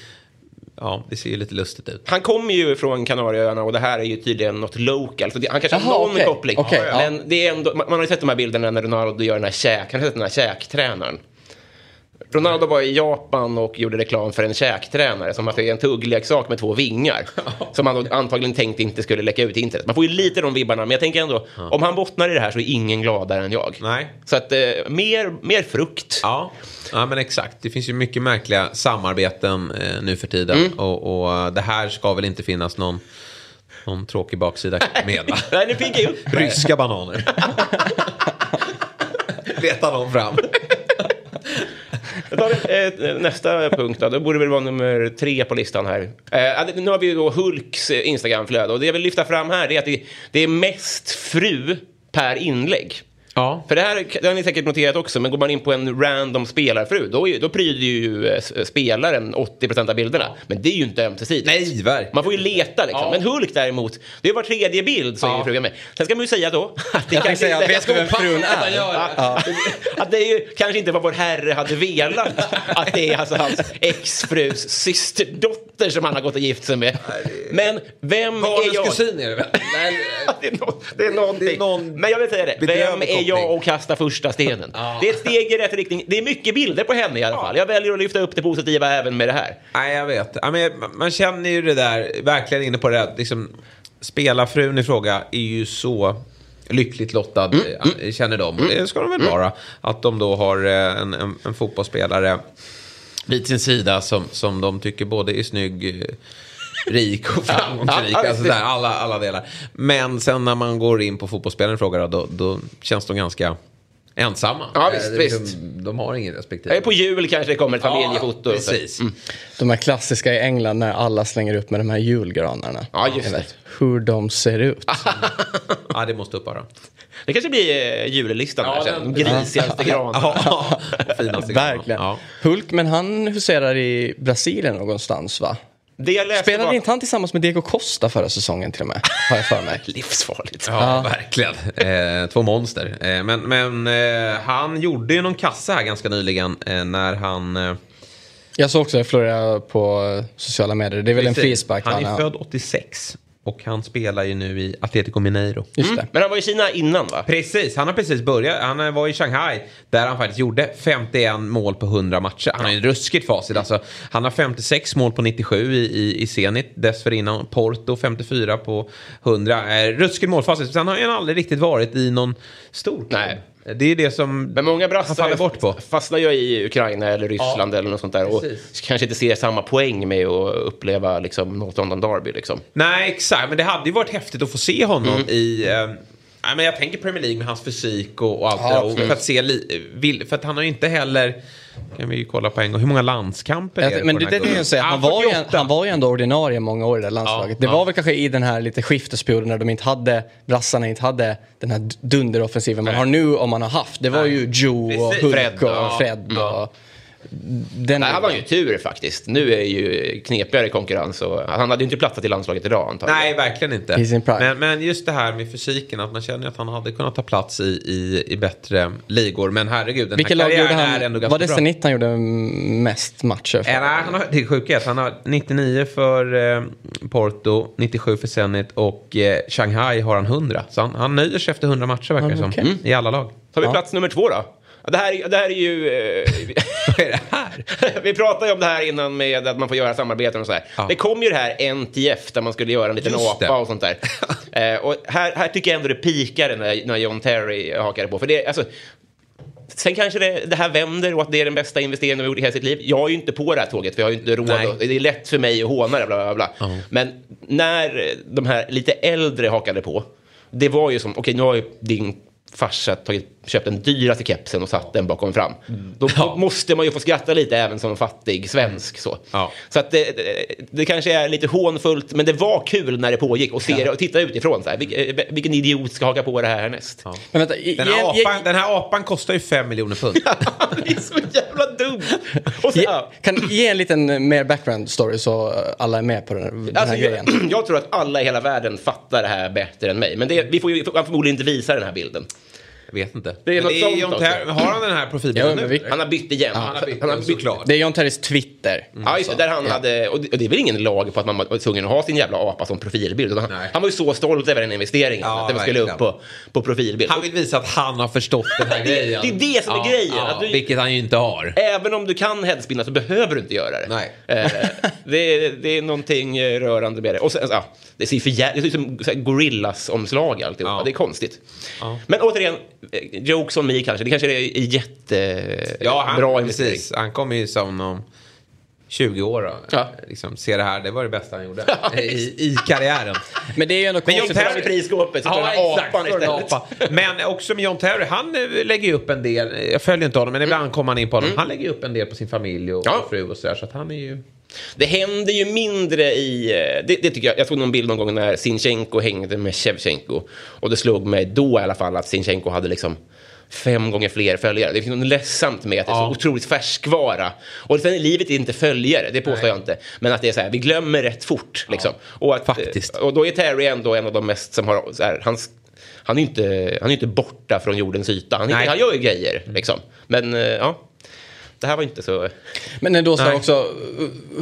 Ja, det ser ju lite lustigt ut. Han kommer ju från Kanarieöarna och det här är ju tydligen något local. Så det, han kanske har Jaha, någon okej. koppling. Ja. Men det är ändå, man man har ju sett de här bilderna när Ronaldo gör den här käk... Han har sett den här käktränaren. Ronaldo var i Japan och gjorde reklam för en käktränare som att det är en tuggleksak med två vingar. [laughs] som han antagligen tänkte inte skulle läcka ut i internet. Man får ju lite de vibbarna, men jag tänker ändå, om han bottnar i det här så är ingen gladare än jag. Nej. Så att eh, mer, mer frukt. Ja, ja men exakt. Det finns ju mycket märkliga samarbeten eh, nu för tiden. Och, och eh, det här ska väl inte finnas någon, någon tråkig baksida [laughs] med va? Nej, nu piggar upp. Ryska bananer. [laughs] Letar någon fram. Jag tar eh, nästa punkt då. det borde väl vara nummer tre på listan här. Eh, nu har vi då Hulks eh, Instagramflöde och det jag vill lyfta fram här är att det, det är mest fru per inlägg. Ja. För det här det har ni säkert noterat också, men går man in på en random spelarfru, då, är- då pryder ju eh, s- spelaren 80% av bilderna. Men det är ju inte ömsesidigt. Nej, verkligen. Man får ju leta liksom. Ja. Men Hulk däremot, det är var tredje bild säger Ja. ju frugan med. Sen ska man ju säga då [laughs] att det Jag tänkte säga, inte- vet du vem frun är? Ja. Att det är ju kanske inte vad vår herre hade velat. Att det är alltså hans exfrus systerdotter som han har gått och gift sig med. Men vem är Barnens jag? kusin är det väl? [laughs] Det, är det är någonting. Det är någon Men jag vill säga det, vem är jag och kasta första stenen? Det är ett steg i rätt riktning. Det är mycket bilder på henne i alla fall. Jag väljer att lyfta upp det positiva även med det här. Nej, jag vet. Ja, men man känner ju det där, verkligen inne på det där, liksom, spelarfrun i fråga är ju så lyckligt lottad, eh, känner de. Och det ska de väl vara. Att de då har eh, en, en, en fotbollsspelare vid sin sida som, som de tycker både är snygg, eh, rik och framgångsrik. Ja, ja, alltså där, alla, alla delar. Men sen när man går in på fotbollsspelaren i fråga då, då känns de ganska ensamma. Ja, Eh, visst, det liksom- visst. De har ingen respektive. Eh, På jul kanske det kommer ett familjefoto. Ja, precis. De här klassiska i England när alla slänger upp med de här julgranarna. Ja, just det. hur de ser ut. [laughs] Ja, det måste upp bara. Det kanske blir eh, jullistan Ja, här sen. Grisigaste gran. Ja, [laughs] finaste granen. Verkligen. Ja. Hulk, men han huserar i Brasilien någonstans va? Det jag läste Spelade var... inte han tillsammans med Diego Costa förra säsongen till och med? Har jag för mig. [laughs] Livsfarligt. Ja, verkligen. Eh, två monster. Eh, men men eh, han gjorde ju någon kassa här ganska nyligen eh, när han... Eh, Jag såg också det florera på eh, sociala medier. Det är väl en precis, frispark Han är har. född 86 och han spelar ju nu i Atletico Mineiro. Just det. Men han var i Kina innan va? Precis, han har precis börjat. Han eh, var i Shanghai där han faktiskt gjorde 51 mål på 100 matcher. Han har ju ruskigt facit. Alltså, han har 56 mål på 97 i, i, i Zenit. Dessförinnan Porto 54 på 100. Eh, ruskigt målfacit. Sen har han aldrig riktigt varit i någon stor klubb. Nej. Det är det som Men många brassar faller bort på. fastnar ju i Ukraina eller Ryssland eller något sånt där. Och precis. kanske inte ser samma poäng med att uppleva liksom, North London Derby. Liksom. Nej, exakt. Men det hade ju varit häftigt att få se honom i... Eh, men jag tänker Premier League med hans fysik och, och allt Ja, det där. Och för att se... För att han har ju inte heller... Kan vi ju kolla på en gång. Hur många landskamper är det men det, det är gubben? han, Ja, var ju, 48. han var ju ändå ordinarie många år i det där landslaget. Ja, det ja. var väl kanske i den här lite skiftesperioden när de inte hade, brassarna inte hade den här dunderoffensiven man har nu om man har haft. Det var ju Joe och. Hulk Fred, och ja. Fred och... Den Nej, han var ju tur faktiskt. Nu är ju knepigare konkurrens. Och han hade ju inte platsat i landslaget idag antagligen. Nej, verkligen inte. Men, men just det här med fysiken, att man känner att han hade kunnat ta plats i, i, i bättre ligor. Men herregud, den Vilket här lag gjorde karriären är han? ändå ganska Var det. Zenit han gjorde mest matcher för? Eh, nej, han har, det är sjukt. Han har 99 för eh, Porto, 97 för Zenit och eh, Shanghai har han 100. Så han, han nöjer sig efter 100 matcher verkar det som. okej. Mm. I alla lag. Tar vi Ja. plats nummer två då? Det här, det här är ju... Eh, [laughs] Vad är det här? vi pratade ju om det här innan med att man får göra samarbeten och så här. Ja. Det kom ju det här NTF där man skulle göra en liten Just apa det. och sånt där. [laughs] eh, och här, här tycker jag ändå det pikade när, när John Terry hakade på. För det, alltså, Sen kanske det, det här vänder och att det är den bästa investeringen de har gjort i hela sitt liv. Jag är ju inte på det här tåget för jag har ju inte råd. Och, det är lätt för mig att håna det. Bla, bla, bla. Men när de här lite äldre hakade på. Det var ju som, okej nu har ju din farsa tagit, köpt den dyraste kepsen och satt den bakom fram. Då måste man ju få skratta lite även som fattig svensk. Så, Ja. så att det, det, det kanske är lite hånfullt, men det var kul när det pågick och se det och titta utifrån. Så här, Vil, vilken idiot ska haka på det här härnäst? Men vänta, ge, Den här, ge, apan, den här apan kostar ju 5 miljoner pund. [laughs] det är så jävla dumt! Så, ge, ja. kan ge en liten mer background story så eh, alla är med på den, den här Alltså, grejen. jag, [clears throat] jag tror att alla i hela världen fattar det här bättre än mig. Men det, vi får ju får förmodligen inte visa den här bilden. Jag vet inte. Det är Men något sånt också. Ter- Har han den här profilen Ja, nu? Han har bytt igen. Han har bytt, han har bytt. såklart. Det är John Terrys Twitter. Ja, just det. Där han hade, och det, och det är väl ingen lag på att man var tvungen att ha sin jävla apa som profilbild. Han, han var ju så stolt över den investeringen. Ja, att den skulle upp på, på profilbild. Han vill visa att han har förstått den här [laughs] Det- grejen. det är det som är grejen, att du- Vilket han ju inte har. Även om du kan headspinna så behöver du inte göra det. Nej. Eh, det, är, det är någonting eh, rörande med det. Och sen, ja, det ser för jä- det ser ut som Gorillas-omslag alltihopa. Ja. Det är konstigt. Ja. Men återigen, jokes on me kanske. Det kanske är jättebra Ja, han, investering. precis. Han kommer ju som någon 20 år då. Ja. Liksom, se det här, det var det bästa han gjorde [laughs] i, i karriären. Men det är ju ändå Men John konstigt. Terry i prisskåpet Ja, exakt. istället. Men också med John Terry, han eh, lägger ju upp en del, jag följer inte honom men ibland kommer han in på honom. Han lägger ju upp en del på sin familj och, Ja. och fru och sådär. Så att han är ju... Det händer ju mindre i... eh, Det, det tycker jag. Jag såg någon bild någon gång när Sinchenko hängde med Shevchenko. Och det slog mig då i alla fall att Sinchenko hade liksom fem gånger fler följare. Det finns något ledsamt med att det är så otroligt färskvara. Och sen är livet inte följare, det påstår jag inte. Men att det är så här, vi glömmer rätt fort. Liksom. och, att, faktiskt. och då är Terry ändå en av de mest som har... Så här, hans, han är ju inte, han är inte borta från jordens yta. Han, är, Nej. han gör ju grejer. Liksom. Men eh, ja, det här var inte så... Men då så också,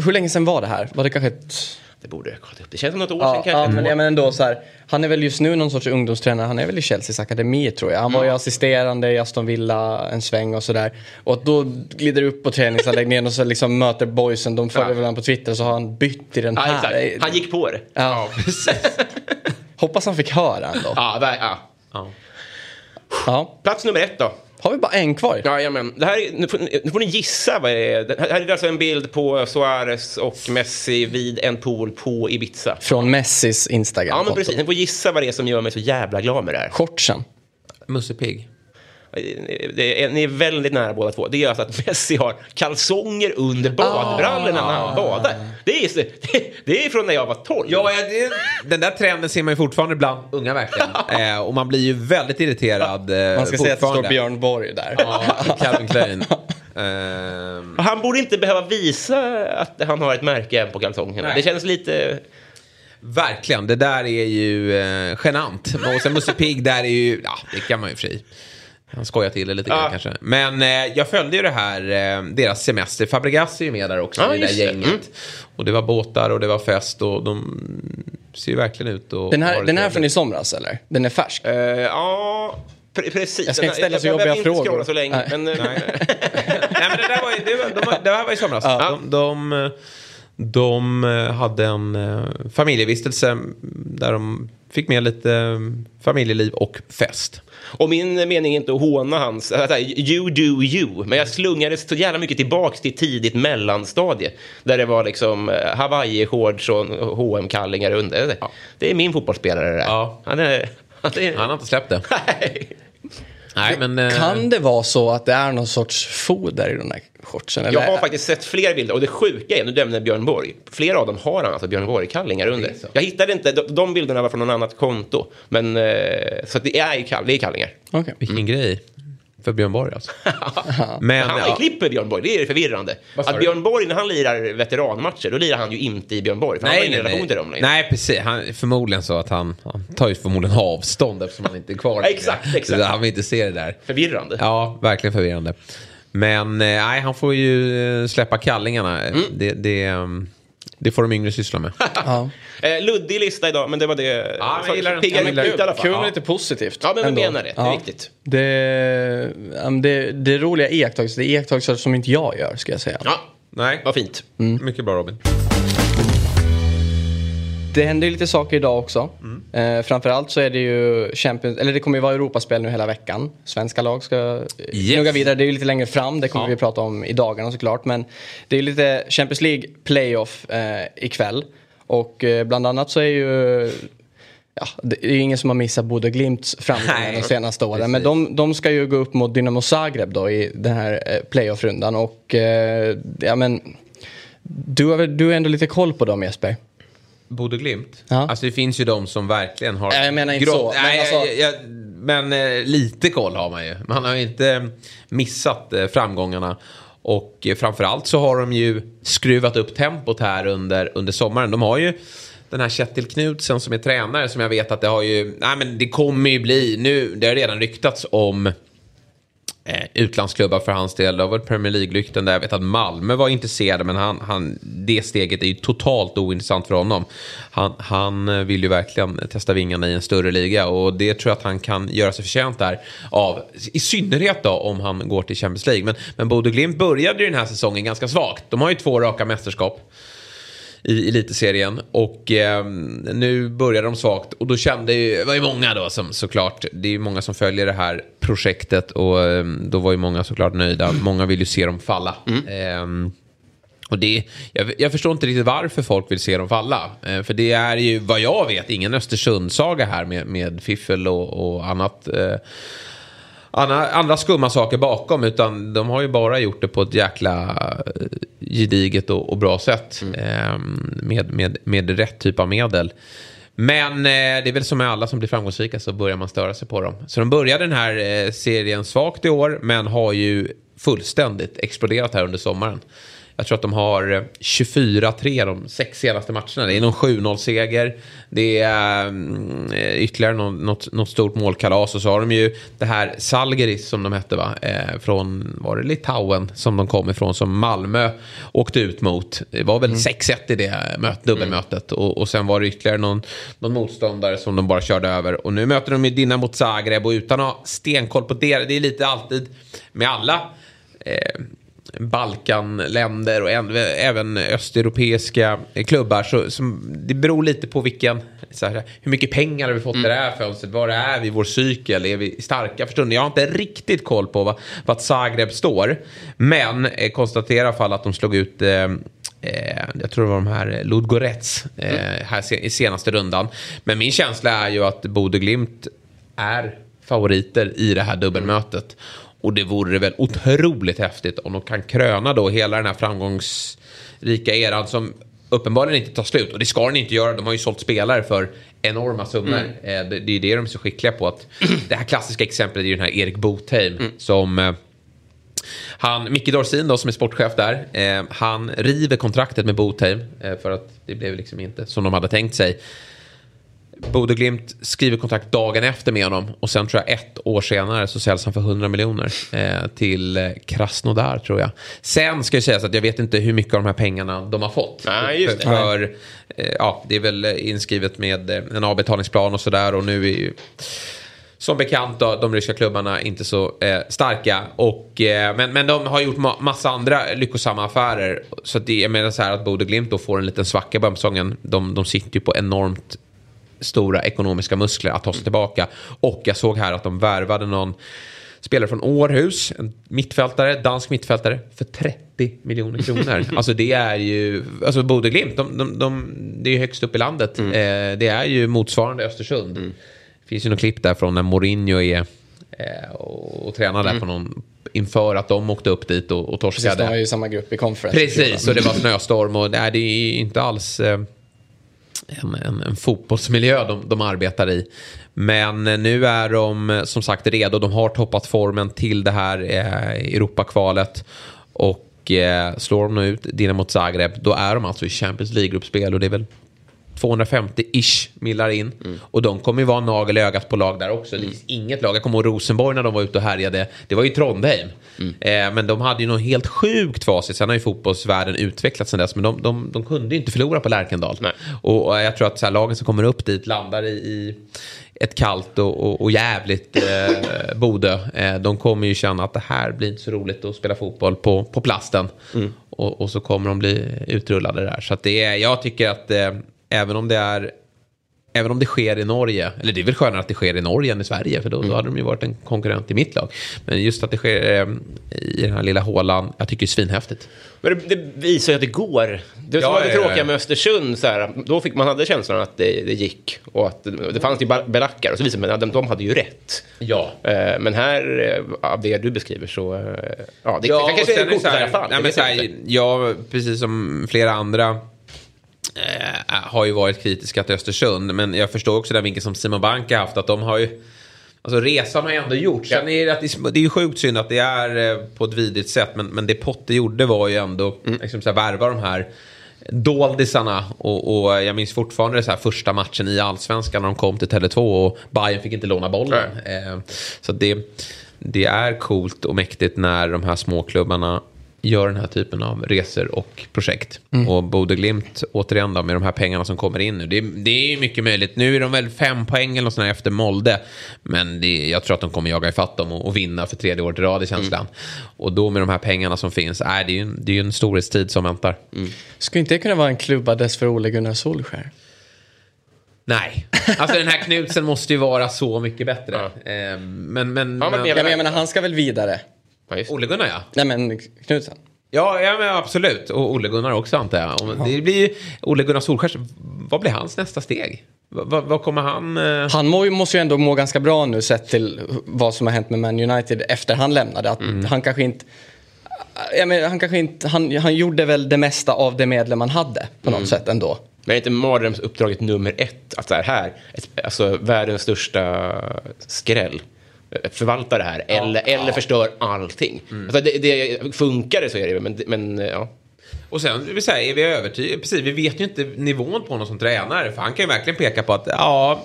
hur länge sedan var det här? Var det kanske ett... Det borde jag kolla upp. Det känns som något år Ja, sedan kanske. ja men, ja, men ändå så här, han är väl just nu någon sorts ungdomstränare, han är väl i Chelseas akademi tror jag. Han var ju assisterande i Aston Villa en sväng och sådär. Och då glider upp på träningsanläggningen och så liksom möter boysen, de följer Ja. väl honom på Twitter så har han bytt i den Ja, här. exakt. Han gick på det. Ja, Hoppas han fick höra ändå. Ja, där, ja. Ja. Plats nummer ett då. Har vi bara en kvar? Jajamän. Det här, är- nu, får, nu får ni gissa vad det är. Det här är alltså en bild på Suarez och Messi vid en pool på Ibiza. Från Messis Instagram. Ja, men precis. Ni får gissa vad det är som gör mig så jävla glad med det här. Shortsen. Musse Pigg. Ni är väldigt nära båda två. Det är alltså att Messi har kalsonger under badbrallorna när han badar. Det är, det, det är från när jag var 12. Ja, det, den där trenden ser man ju fortfarande bland unga verkligen. [laughs] eh, och man blir ju väldigt irriterad eh, Man ska säga att det står. Björn Borg där. Ja, Calvin Klein. [laughs] Ehm, Han borde inte behöva visa att han har ett märke än på kalsongerna. Nej. Det känns lite... verkligen, det där är ju eh, genant. Och sen Musse Pigg, där är ju, ja det kan man ju fri. Han skojar till det lite grann Ja. kanske. Men eh, jag följde ju det här, eh, deras semester. Fabregas är ju med där också Ja, i det där gänget. Mm. Och det var båtar och det var fest och de ser ju verkligen ut och Den här, den här från i somras eller? Den är färsk? eh, ja, pre- precis. Jag ska inte ställa så jag, jobbiga jag, jag behöver inte frågor. så länge. Nej. Men, eh, [laughs] Nej men det där var ju, det, var, de, var- det här var i somras. De, de, eh, de eh, hade en eh, familjevistelse där de fick med lite familjeliv och fest. Och min mening är inte att håna hans, alltså, you do you, men jag slungades så jävla mycket tillbaks till tidigt mellanstadie. Där det var liksom eh, Hawaii-shorts och hm kallingar under. Det är min fotbollsspelare det där. Ja. Han är... Han är Han har inte släppt det. Nej. Nej men... eh, Kan det vara så att det är någon sorts foder i de där shortsen? Jag Eller? har faktiskt sett fler bilder och det sjuka är, nu dömde Björn Borg, flera av dem har han alltså Björn Borg-kallingar under. Jag hittade inte, de, de bilderna var från någon annat konto. Men, eh, så att det är, ju kall, det är kallingar. Okej. Vilken grej. För Björn Borg alltså. [laughs] Men, han har ja. ju klipp med Björn Borg, det är förvirrande. Vad sa Att? Björn Borg, när han lirar veteranmatcher, då lirar han ju inte i Björn Borg. För han har Nej, ingen nej, relation till dem nej. längre. nej, precis. Han, förmodligen så att han, han tar ju förmodligen avstånd eftersom han inte är kvar. [laughs] Exakt, exakt. Så Han vill inte se det där. Förvirrande. Ja, verkligen förvirrande. Men eh, nej, han får ju eh, släppa kallingarna. Mm. Det, det, ehm, det får de yngre syssla med. [laughs] Ja. Eh, luddig lista idag, men det var det. Ja, men jag gillar den. Jag gillar ut i alla Kul fall. med lite positivt. Ja, men vi menar det. Det är viktigt. Det, men det, det är roliga iakttagelser. Det är iakttagelser som inte jag gör, ska jag säga. Ja, Nej, vad fint. mycket bra Robin. Det händer ju lite saker idag också. Mm. Eh, framförallt så är det ju Champions, eller det kommer ju vara Europaspel nu hela veckan. Svenska lag ska yes. Yes. gnugga vidare. Det är ju lite längre fram, det kommer Ja. vi prata om i dagarna såklart. Men det är ju lite Champions League playoff eh, ikväll. Och eh, bland annat så är ju Ja, det är ju ingen som har missat Bodø Glimts framgångar de senaste åren. Men de, de ska ju gå upp mot Dynamo Zagreb då i den här eh, playoff-rundan. Och eh, ja men, du har, du har ändå lite koll på dem Jesper? Bodö Glimt? Ja. Alltså det finns ju de som verkligen har... Nej, jag menar inte så, men Nej, alltså- jag, jag, men eh, lite koll har man ju. Man har ju inte missat eh, framgångarna. Och eh, framförallt så har de ju skruvat upp tempot här under, under sommaren. De har ju den här Kjetil Knutsen som är tränare som jag vet att det har ju... Nej men det kommer ju bli... Nu, det har redan ryktats om eh, utlandsklubbar för hans del. Det har varit Premier League-lykten där jag vet att Malmö var intresserade men han, han, det steget är ju totalt ointressant för honom. Han, han eh, vill ju verkligen testa vingarna i en större liga och det tror jag att han kan göra sig förtjänt där av. I synnerhet då om han går till Champions League. Men, men Bodö Glimt började ju den här säsongen ganska svagt. De har ju två raka mästerskap i elitserien. Och eh, nu börjar de svagt. Och då kände ju, det var ju många då som såklart, det är ju många som följer det här projektet. Och eh, då var ju många såklart nöjda. Många vill ju se dem falla. Eh, Och det, jag, jag förstår inte riktigt varför folk vill se dem falla. Eh, för det är ju, vad jag vet, ingen Östersundssaga här med, med fiffel och, och annat. Eh, andra, andra skumma saker bakom. Utan de har ju bara gjort det på ett jäkla eh, gediget och, och bra sätt. Eh, med, med, med rätt typ av medel. Men eh, det är väl som med alla som blir framgångsrika så börjar man störa sig på dem. Så de började den här eh, serien svagt i år men har ju fullständigt exploderat här under sommaren. Jag tror att de har eh, 24-3 de sex senaste matcherna. Det är någon 7-0-seger. Det är mm, eh, ytterligare något, något, något stort målkalas. Och så har de ju det här Salgeris som de hette va? Eh, från, var det Litauen som de kom ifrån som Malmö åkte ut mot. Det var väl 6-1 i det möt, dubbelmötet. Och, och sen var det ytterligare någon, någon motståndare som de bara körde över. Och nu möter de ju Dinamo mot Zagreb och utan att ha stenkoll på det. Det är lite alltid med alla. Eh, Balkanländer och en, även östeuropeiska klubbar. Så, som, det beror lite på vilken, här, hur mycket pengar har vi fått i det här fönstret? Var är vi i vår cykel? Är vi starka för stunden? Jag har inte riktigt koll på vad, vad Zagreb står. Men eh, konstaterar i alla fall att de slog ut eh, Eh, jag tror det var de här Ludgorets eh, här se- i senaste rundan. Men min känsla är ju att Bodø Glimt är favoriter i det här dubbelmötet. Och det vore väl otroligt häftigt om de kan kröna då hela den här framgångsrika eran som uppenbarligen inte tar slut. Och det ska den inte göra. De har ju sålt spelare för enorma summor. Eh, det, det är det de är så skickliga på. Att [clears throat] det här klassiska exemplet är ju den här Erik Botheim som eh, han, Micke Dorsin då som är sportchef där, eh, han river kontraktet med Botheim eh, för att det blev liksom inte som de hade tänkt sig. Bodø Glimt skriver kontrakt dagen efter med honom och sen tror jag ett år senare så säljs han för 100 miljoner eh, till eh, Krasnodar tror jag. Sen ska jag säga så att jag vet inte hur mycket av de här pengarna de har fått. Nej. För, för eh, ja, det är väl inskrivet med eh, en avbetalningsplan och sådär och nu är ju som bekant då, de ryska klubbarna inte så eh, starka. Och, eh, men, men de har gjort ma- massa andra lyckosamma affärer. Så att det, jag menar så här att Bodø Glimt då får en liten svacka på säsongen. De, de sitter ju på enormt stora ekonomiska muskler att ta sig tillbaka. Och jag såg här att de värvade någon spelare från Århus, en mittfältare, dansk mittfältare, för 30 miljoner kronor. [laughs] alltså det är ju, alltså Bodø Glimt, de, de, de, det är ju högst upp i landet. Eh, det är ju motsvarande Östersund. Det finns ju något klipp där från när Mourinho är eh, och, och tränar där på någon, inför att de åkte upp dit och, och Precis, torskade. de var ju samma grupp i conference. Precis, och det var snöstorm och nej, det är inte alls eh, en, en, en fotbollsmiljö de, de arbetar i. Men nu är de som sagt redo. De har toppat formen till det här eh, Europakvalet. Och eh, slår de nu ut Dinamo Zagreb, då är de alltså i Champions League-gruppspel och det är väl 250-ish millar in. Och de kommer ju vara nagel i ögat på lag där också. Det finns inget lag. Jag kommer ihåg Rosenborg när de var ute och härjade. Det var ju Trondheim. Eh, men de hade ju något helt sjukt facit. Sen har ju fotbollsvärlden utvecklats sen dess. Men de, de, de kunde ju inte förlora på Lärkendal. Och, och jag tror att så här, lagen som kommer upp dit landar i, i ett kallt och, och, och jävligt eh, [laughs] Bodö. Eh, de kommer ju känna att det här blir inte så roligt att spela fotboll på, på plasten. Och, och så kommer de bli utrullade där. Så det är, jag tycker att eh, även om det är Även om det sker i Norge, eller det är väl skönare att det sker i Norge än i Sverige för då, då hade de ju varit en konkurrent i mitt lag. Men just att det sker eh, i den här lilla hålan, jag tycker det är svinhäftigt. Men det, det visar ju att det går. Det Ja, var det ja, ja. tråkiga med Östersund. Så här, då fick man hade känslan att det, det gick. Och att det, fanns ju belackare. Och så visade man att de, de hade ju rätt. Ja. Eh, men här, eh, av det du beskriver så... eh, Ja, det, Ja, det kanske är coolt i alla fall. nej, men här, jag, precis som flera andra har ju varit kritiska till Östersund. Men jag förstår också den vinkeln som Simon Bank har haft. Att de har ju... Alltså resan har ju ändå gjorts. Sen är det, att det, är ju sjukt synd att det är eh, på ett vidrigt sätt. Men, men det Potter gjorde var ju ändå liksom så här, värva de här doldisarna. Och, och jag minns fortfarande så här första matchen i Allsvenskan när de kom till Tele2 och Bayern fick inte låna bollen. Eh, så det, det är coolt och mäktigt när de här småklubbarna gör den här typen av resor och projekt. Och Bodø Glimt, återigen då, med de här pengarna som kommer in nu. Det, det är ju mycket möjligt. Nu är de väl fem poäng eller här efter Molde. Men det, jag tror att de kommer jaga ifatt dem och, och vinna för tredje året i rad i känslan. Och då med de här pengarna som finns, äh, det är ju en, det är en storhetstid som väntar. Skulle inte det kunna vara en klubbadress för Ole Gunnar Solskär? Nej, alltså den här Knutsen måste ju vara så mycket bättre. Eh, men, men, Ja, men Ja, men jag menar, han ska väl vidare? Ja, just det. Ole Gunnar ja. Nej, men Knutsen. Ja, ja men absolut. Och Ole Gunnar också antar jag. Och Det blir ju Ole Gunnar Solskjaer. Vad blir hans nästa steg? Vad, vad, kommer han... eh, Han må, måste ju ändå må ganska bra nu sett till vad som har hänt med Man United efter han lämnade. Att Han kanske inte... Jag menar, han, kanske inte han, han gjorde väl det mesta av det medel man hade på något sätt ändå. Men är inte mardrömsuppdraget nummer ett att så här, här ett, alltså världens största skräll. Förvalta det här eller, eller förstör allting. Alltså det, det funkar det så är det men, men ja. Och sen vill säga, är vi övertygade? Precis, vi vet ju inte nivån på någon som tränare. För han kan ju verkligen peka på att ja,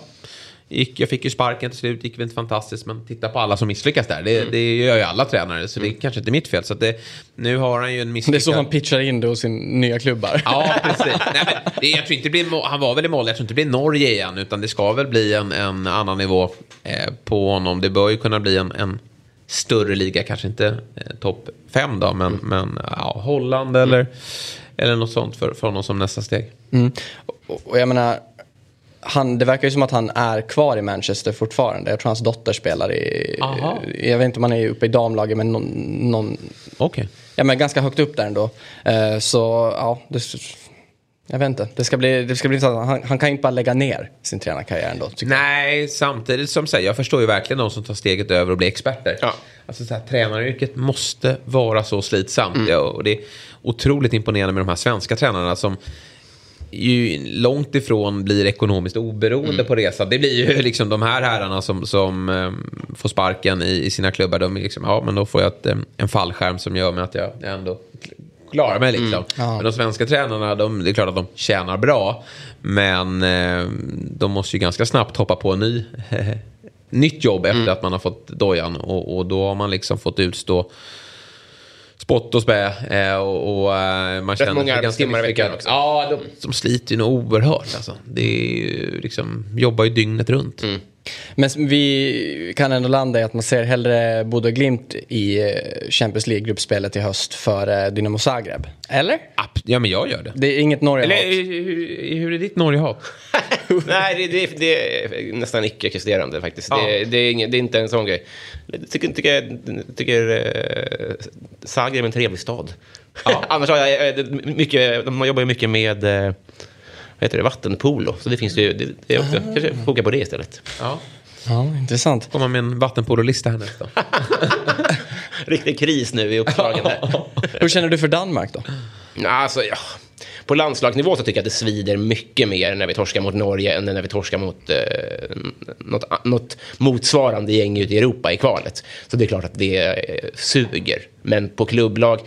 gick, jag fick ju sparken till slut, gick väl inte fantastiskt. Men titta på alla som misslyckas där. Det, det gör ju alla tränare, så det är kanske inte mitt fel. Så det, nu har han ju en Det är misslyckad... så han pitchar in det hos sin nya klubbar. Ja, precis. Nej, men det, jag tror inte det blir, han var väl i mål, jag tror inte det blir Norge igen, utan det ska väl bli en, en annan nivå eh, på honom. Det bör ju kunna bli en, en större liga, kanske inte eh, topp fem då, men, men ja, Holland eller, eller något sånt för, för honom som nästa steg. Mm. Och, och jag menar, han, det verkar ju som att han är kvar i Manchester fortfarande. Jag tror hans dotter spelar i... Aha. Jag vet inte om han är uppe i damlaget, men någon, någon Okej. ja, men ganska högt upp där ändå. Eh, så ja, det, jag vet inte. Det ska bli, det ska bli intressant. Han, han kan ju inte bara lägga ner sin tränarkarriär ändå. tycker jag. Nej, samtidigt som säger, jag förstår ju verkligen de som tar steget över och blir experter. Ja. Alltså så här, tränaryrket måste vara så slitsamt. Ja, och det är otroligt imponerande med de här svenska tränarna som ju långt ifrån blir ekonomiskt oberoende på resa. Det blir ju [laughs] liksom de här herrarna som, som eh, får sparken i, i sina klubbar. De liksom, ja men då får jag ett, eh, en fallskärm som gör mig att jag ändå klarar mig liksom. Men de svenska tränarna, de, det är klart att de tjänar bra. Men eh, de måste ju ganska snabbt hoppa på en ny, [laughs] nytt jobb efter att man har fått dojan. Och, och då har man liksom fått utstå spott och spä. Eh, och, och eh, man känner många arbetstimmar i veckan också. Ja, de, de sliter ju nog oerhört alltså. Det är ju liksom, jobbar ju dygnet runt. Men vi kan ändå landa i att man ser hellre Bodø Glimt i eh, Champions League-gruppspelet i höst för Dynamo Zagreb. Eller? Ja, men jag gör det. Det är inget Norge Eller hur, hur är ditt Norgehat? [laughs] Nej, det, det, det är nästan icke-existerande faktiskt. Ja. Det, det, är inget, det är inte en sån grej. Jag tycker, tycker, tycker uh, Zagreb är en trevlig stad. [laughs] Annars har jag eh, mycket, de jobbar ju mycket med eh, heter det, vattenpolo. Så det finns ju, det, det är också, kanske foka på det istället. Ja. Ja, intressant. Kommer med en vattenpololista här nästa. [laughs] Riktig kris nu i uppdragen här. Hur känner du för Danmark då? Alltså, ja. På landslagsnivå så tycker jag att det svider mycket mer när vi torskar mot Norge än när vi torskar mot eh, något, något motsvarande gäng ute i Europa i kvalet. Så det är klart att det eh, suger. Men på klubblag,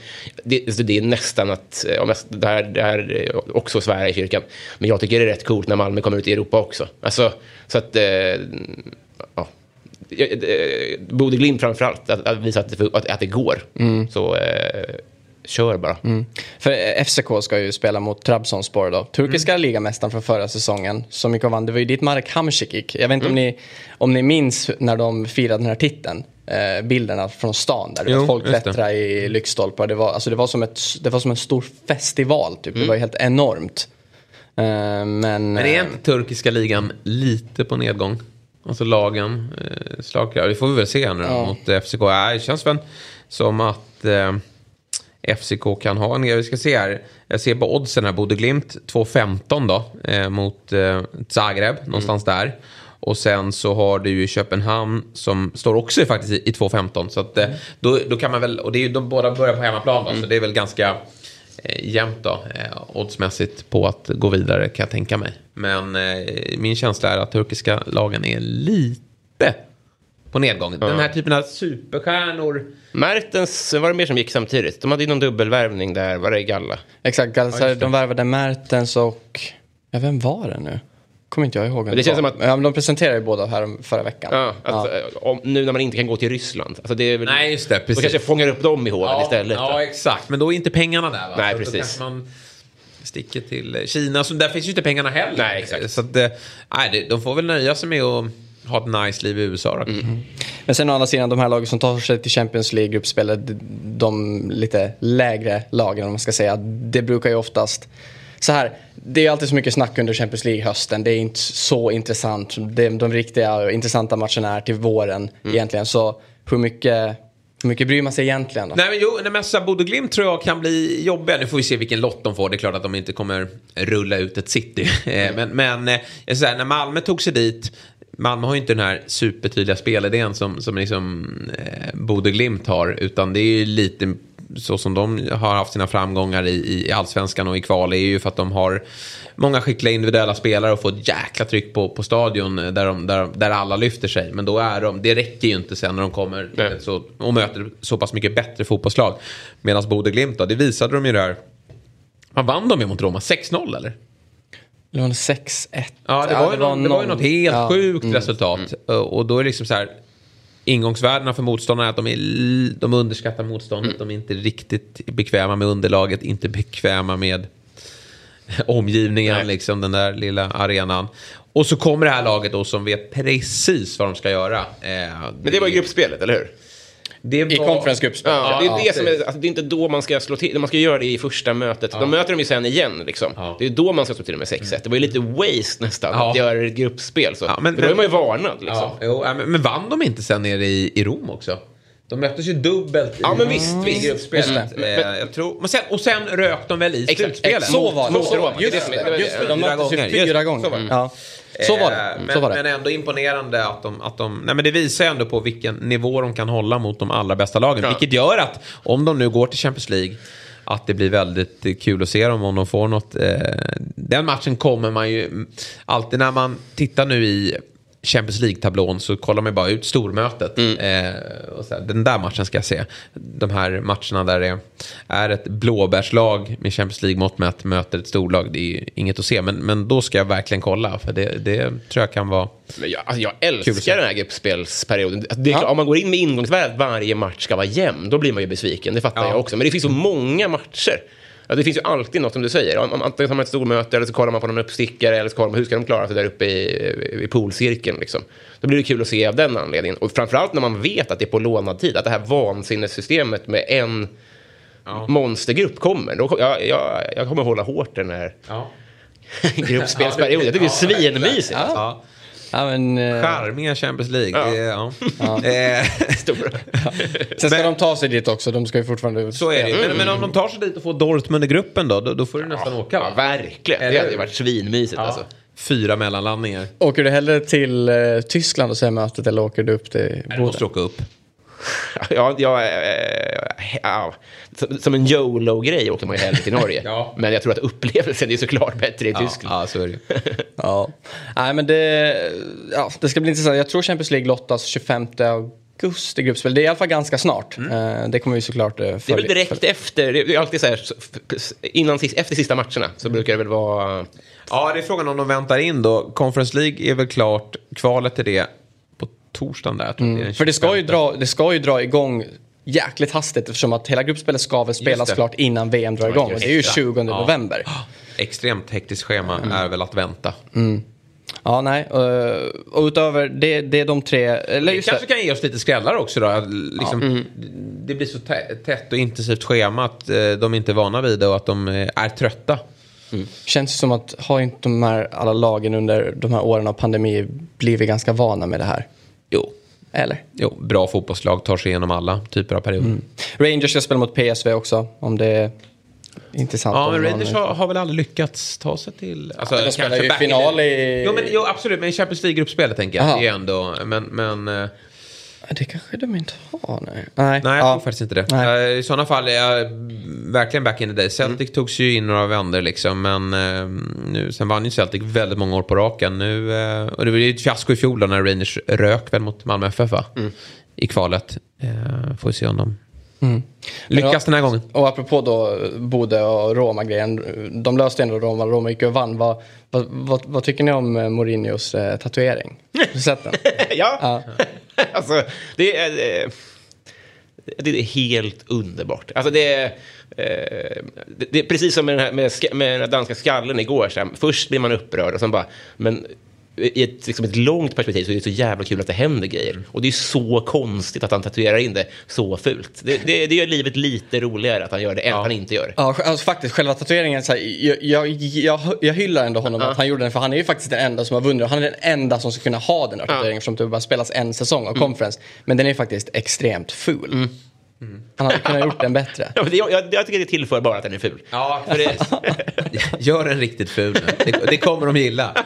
det, alltså det är nästan att, eh, jag, det, här, det här är också svära i kyrkan, men jag tycker det är rätt coolt när Malmö kommer ut i Europa också. Alltså, så att, eh, ja. Eh, Bodø Glimt framförallt, att, att visa att det, att, att det går. Så eh, kör bara. För eh, FCK ska ju spela mot Trabzonspor då. Turkiska ligamästaren från förra säsongen som gick och vann. Det var ju dit Marek Hamsik gick. Jag vet inte om, ni, om ni minns när de firade den här titeln. Eh, bilderna från stan där. Du Jo, vet, folk klättrade i lyktstolpar. Det var, alltså, det, var som ett, det var som en stor festival typ. Det var helt enormt. Eh, men... Men är eh, inte turkiska ligan lite på nedgång? Alltså lagen, eh, slagkraft. Det får vi väl se nu Ja. mot eh, FCK. Ja, det känns väl som att eh, FCK kan ha en Vi ska se här. Jag ser på oddsen här. Bodø Glimt 2.15 då. Eh, mot eh, Zagreb, någonstans där. Och sen så har du ju Köpenhamn som står också faktiskt i, i 2.15. Så att, eh, då, då kan man väl, och det är ju de båda börjar på hemmaplan då. Så det är väl ganska eh, jämnt då, eh, oddsmässigt på att gå vidare kan jag tänka mig. Men eh, min känsla är att turkiska lagen är lite på nedgång. Den här typen av superstjärnor. Mertens, var det mer som gick samtidigt? De hade ju någon dubbelvärvning där, var det i Galla? Exakt, Galatasaray, de värvade Mertens och... Ja, vem var det nu? Kommer inte jag ihåg. Det känns som att- Ja, men de presenterade ju båda här förra veckan. Ja, att, eh, Om, nu när man inte kan gå till Ryssland. Alltså det är väl, Nej, just det, Då kanske fångar upp dem i hålen istället. Ja, exakt. Men då är inte pengarna där va? Nej, Så precis. Man sticker till Kina. Så där finns ju inte pengarna heller. Nej, exakt. Så att, eh, nej, de får väl nöja sig med att ha ett nice liv i USA då. Mm. Men sen å andra sidan, de här lagen som tar sig till Champions League-gruppspelet, de- de lite lägre lagen om man ska säga, det brukar ju oftast... Så här, det är alltid så mycket snack under Champions League-hösten. Det är inte så intressant. De, de riktiga intressanta matcherna är till våren egentligen. Så hur mycket, Hur mycket bryr man sig egentligen då? Nej men jo, nej, men här, Bodø Glimt tror jag kan bli jobbiga. Nu får vi se vilken lott de får. Det är klart att de inte kommer rulla ut ett city. [laughs] Eh, men men eh, säger, när Malmö tog sig dit. Malmö har ju inte den här supertydliga spelidén som, som liksom eh, Bodø Glimt har. Utan det är ju lite så som de har haft sina framgångar i, i allsvenskan och i kval. är ju för att de har många skickliga individuella spelare och får ett jäkla tryck på, på stadion eh, där, de, där, där alla lyfter sig. Men då är de, det räcker ju inte sen när de kommer Nej. så, och möter så pass mycket bättre fotbollslag. Medan Bodø Glimt då, det visade de ju där. Vad vann de ju mot Roma? 6-0 eller? Det var 6-1. Ja, det var, ju, någon, det var ju något helt ja. sjukt resultat. Och- Och då är det liksom så här. Ingångsvärdena för motståndarna är att de, är, de underskattar motståndet. De är inte riktigt bekväma med underlaget. Inte bekväma med [laughs] omgivningen, Nej. liksom den där lilla arenan. Och så kommer det här laget då som vet precis vad de ska göra. Eh, Men det var ju gruppspelet, eller hur? Det I var- konferensgruppspel. Ja, det är ja, det som är, alltså, det är inte då man ska slå till, man ska göra det i första mötet. De möter dem ju sen igen liksom. Ja. Det är då man ska slå till dem med 6-1. Det var ju lite waste nästan Ja. att göra ett gruppspel så. Ja, men- men, men, då är men- man ju varnad liksom. Ja, jo, ja, men, men vann de inte sen nere i, i Rom också? De möttes ju dubbelt i, Ja, men visst, i visst. gruppspelet. Just det. Eh, jag tror, men sen, och sen rök de väl i slutspelet? Så var det. Var var. Just det, de möttes ju gånger. fyra gånger. så var det. Ja. Så var det. Men, Så var det. men ändå imponerande att de, att de... Nej men det visar ju ändå på vilken nivå de kan hålla mot de allra bästa lagen. Ja. Vilket gör att om de nu går till Champions League att det blir väldigt eh, kul att se dem om de får något. Eh, den matchen kommer man ju mm, alltid när man tittar nu i Champions League-tablån så kollar man bara ut stormötet. Eh, och så här, den där matchen ska jag se. De här matcherna där det är ett blåbärslag med Champions League-mått mätt möter ett storlag. Det är ju inget att se. Men, men då ska jag verkligen kolla. För det, det tror jag kan vara... Men jag, alltså jag att älskar den här gruppspelsperioden. Det är klart, Om man går in med ingångsvärdet att varje match ska vara jämn, då blir man ju besviken. Det fattar Ja. jag också. Men det finns så många matcher. Ja, det finns ju alltid något som du säger. Antingen har man ett stormöte eller så kollar man på någon uppstickare eller så kollar man hur ska de klara sig där uppe i, i poolcirkeln. Liksom. Då blir det kul att se av den anledningen. Och framförallt när man vet att det är på lånad tid. Att det här vansinnessystemet med en monstergrupp kommer. Då, jag, jag, jag kommer hålla hårt den här Ja. [laughs] gruppspelsperioden. Jag tycker det är svinmysigt. alltså. Ja. Ja, men, eh, Charmiga Champions League. Ja. Det, ja. [laughs] Eh, Stora. [laughs] sen ska Men- de ta sig dit också. De ska ju fortfarande Så är det ju. Men, men om de tar sig dit och får Dortmund i gruppen då, då, då får du nästan åka Ja, va? verkligen. Eller Det hade ju varit svinmysigt alltså. Fyra mellanlandningar. Åker du hellre till eh, Tyskland och ser mötet eller åker du upp till Du måste Boden? åka upp. [laughs] Ja, ja, eh, ja, som- som en YOLO-grej åker man ju hellre till Norge. [laughs] Ja. Men jag tror att upplevelsen är såklart bättre i Tyskland. Ja, så är det. [laughs] Ja. Nej, men det, ja, det ska bli intressant. Jag tror Champions League lottas 25 augusti gruppspel. Det är i alla fall ganska snart. Eh, Det kommer vi såklart eh, Det är följa. väl direkt efter, det är alltid så här, innan, efter sista matcherna så brukar det väl vara... Ja, det är frågan om de väntar in då. Conference League är väl klart. Kvalet till det torsdagen där. Det den För det ska, ju 25. dra, det ska ju dra igång jäkligt hastigt eftersom att hela gruppspelet ska väl spelas det. klart innan VM drar igång. Och det är ju Extra. 20 Ja. november. Extremt hektiskt schema är väl att vänta. Ja, nej. eh, Och utöver det, det är de tre... Eller Det kanske det. kan ge oss lite skrällar också då. Liksom, Det blir så tä- tätt och intensivt schema att eh, de inte är vana vid det och att de eh, är trötta. Känns som att har inte de här alla lagen under de här åren av pandemi blivit ganska vana med det här? Jo. Eller? Jo, bra fotbollslag tar sig igenom alla typer av perioder. Rangers ska spela mot PSV också, om det är intressant. Ja, men Rangers har, har väl aldrig lyckats ta sig till... Alltså, men de spelar ju final i- Jo, men, jo, absolut. Men i Champions League-gruppspelet tänker jag. Aha. Det är ändå... Men... men eh, Det kanske de inte har, nej. Nej, nej, jag ja. tror faktiskt inte det. Nej. Eh, I sådana fall är jag verkligen back in the day. Celtic togs ju in några vändor liksom. Men eh, nu, sen vann ju Celtic väldigt många år på raken. Nu, eh, och det var ju ett fiasko i fjol då när Rangers rök väl mot Malmö FF va? I kvalet. Får vi se om de lyckas den här gången. Och apropå då Bode och Roma-grejen. De löste ändå Roma, Roma gick och vann. Vad, vad, vad, vad tycker ni om Mourinhos eh, tatuering? Har du sett den? [laughs] ja. [laughs] alltså, det är, eh, det är helt underbart. Alltså, det är... eh, det- är precis som med den, här, med, med den här danska skallen igår. Så här, först blir man upprörd och sen bara... Men i ett, liksom ett långt perspektiv så är det så jävla kul att det händer grejer. Och det är så konstigt att han tatuerar in det så fult. Det, det, det gör livet lite roligare att han gör det än att han inte gör det. Ja, alltså faktiskt själva tatueringen, så här, jag, jag, jag, jag hyllar ändå honom att han gjorde den för han är ju faktiskt den enda som har vunnit. Han är den enda som ska kunna ha den här tatueringen eftersom det bara spelas en säsong av conference. Men den är faktiskt extremt ful. Han hade kunnat gjort den bättre. Ja, men det, jag, jag, tycker det tillför bara att den är ful. Ja, för det, [laughs] gör den riktigt ful nu. Det, det kommer de gilla. [laughs]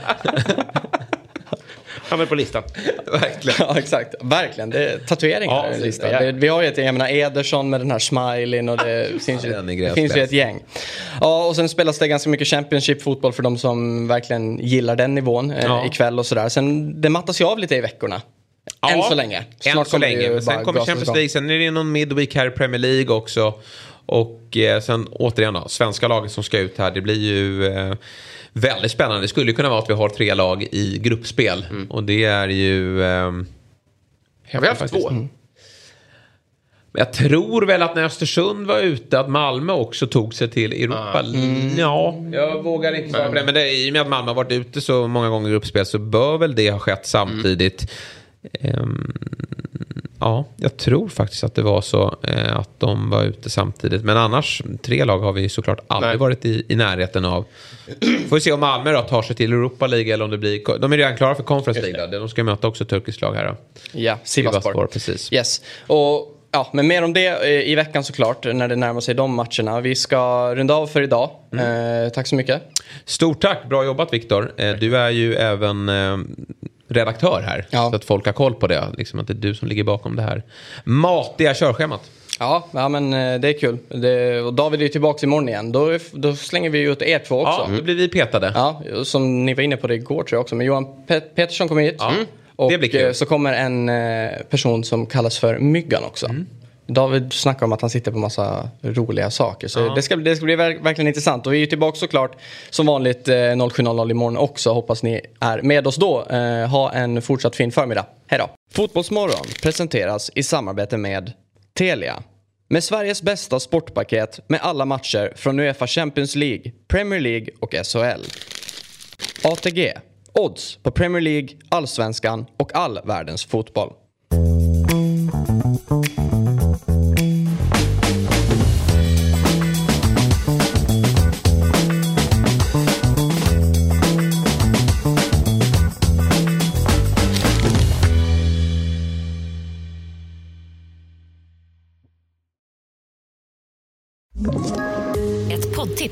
Han är på listan. Verkligen. Ja, exakt. Verkligen. Det är tatueringar Ja, listan. Ja. Vi har ju ett, jag menar Ederson med den här smileyn och det finns ju, det finns ju ett gäng. Ja, och sen spelas det ganska mycket Championship-fotboll för de som verkligen gillar den nivån eh, Ja. ikväll och sådär. Sen det mattas ju av lite i veckorna. Än så länge. Än så länge. sen kommer Champions. League. Sen är det någon midweek här i Premier League också. Och eh, sen återigen då, svenska laget som ska ut här. Det blir ju eh, väldigt spännande. Det skulle ju kunna vara att vi har tre lag i gruppspel. Och det är ju... Eh, Har vi haft faktiskt. två? Men Jag tror väl att när Östersund var ute att Malmö också tog sig till Europa. Ja, jag vågar inte svara på det. Men det, i och med att Malmö har varit ute så många gånger i gruppspel så bör väl det ha skett samtidigt. Ehm, ja, jag tror faktiskt att det var så eh, att de var ute samtidigt. Men annars, tre lag har vi såklart aldrig Nej. varit i, i närheten av. Får vi se om Malmö då tar sig till Europa League eller om det blir... De är redan klara för Conference League. Då. De ska möta också turkiskt lag här. Då. Ja, Sivasspor, precis. Yes. Och ja, men mer om det eh, i veckan såklart när det närmar sig de matcherna. Vi ska runda av för idag. Mm. Eh, tack så mycket. Stort tack, bra jobbat Viktor. Eh, Du är ju även eh, redaktör här. Ja. Så att folk har koll på det. Liksom att det är du som ligger bakom det här matiga körschemat. Ja, ja men eh, det är kul. Det, och David är ju tillbaka imorgon igen. Då, då slänger vi ut er två också. Ja, då blir vi petade. Ja, som ni var inne på det igår tror jag också. Men Johan Pe- Petersson kommer hit. Ja, Och blir kul. eh, så kommer en eh, person som kallas för Myggan också. Mm. David snackar om att han sitter på massa roliga saker. Så det, ska, det ska bli ver- verkligen intressant. Och vi är tillbaka såklart som vanligt eh, 07.00 imorgon också. Hoppas ni är med oss då. Eh, ha en fortsatt fin förmiddag. Hej då. Fotbollsmorgon presenteras i samarbete med Telia. Med Sveriges bästa sportpaket med alla matcher från Uefa Champions League, Premier League och SHL. ATG. Odds på Premier League, Allsvenskan och all världens fotboll.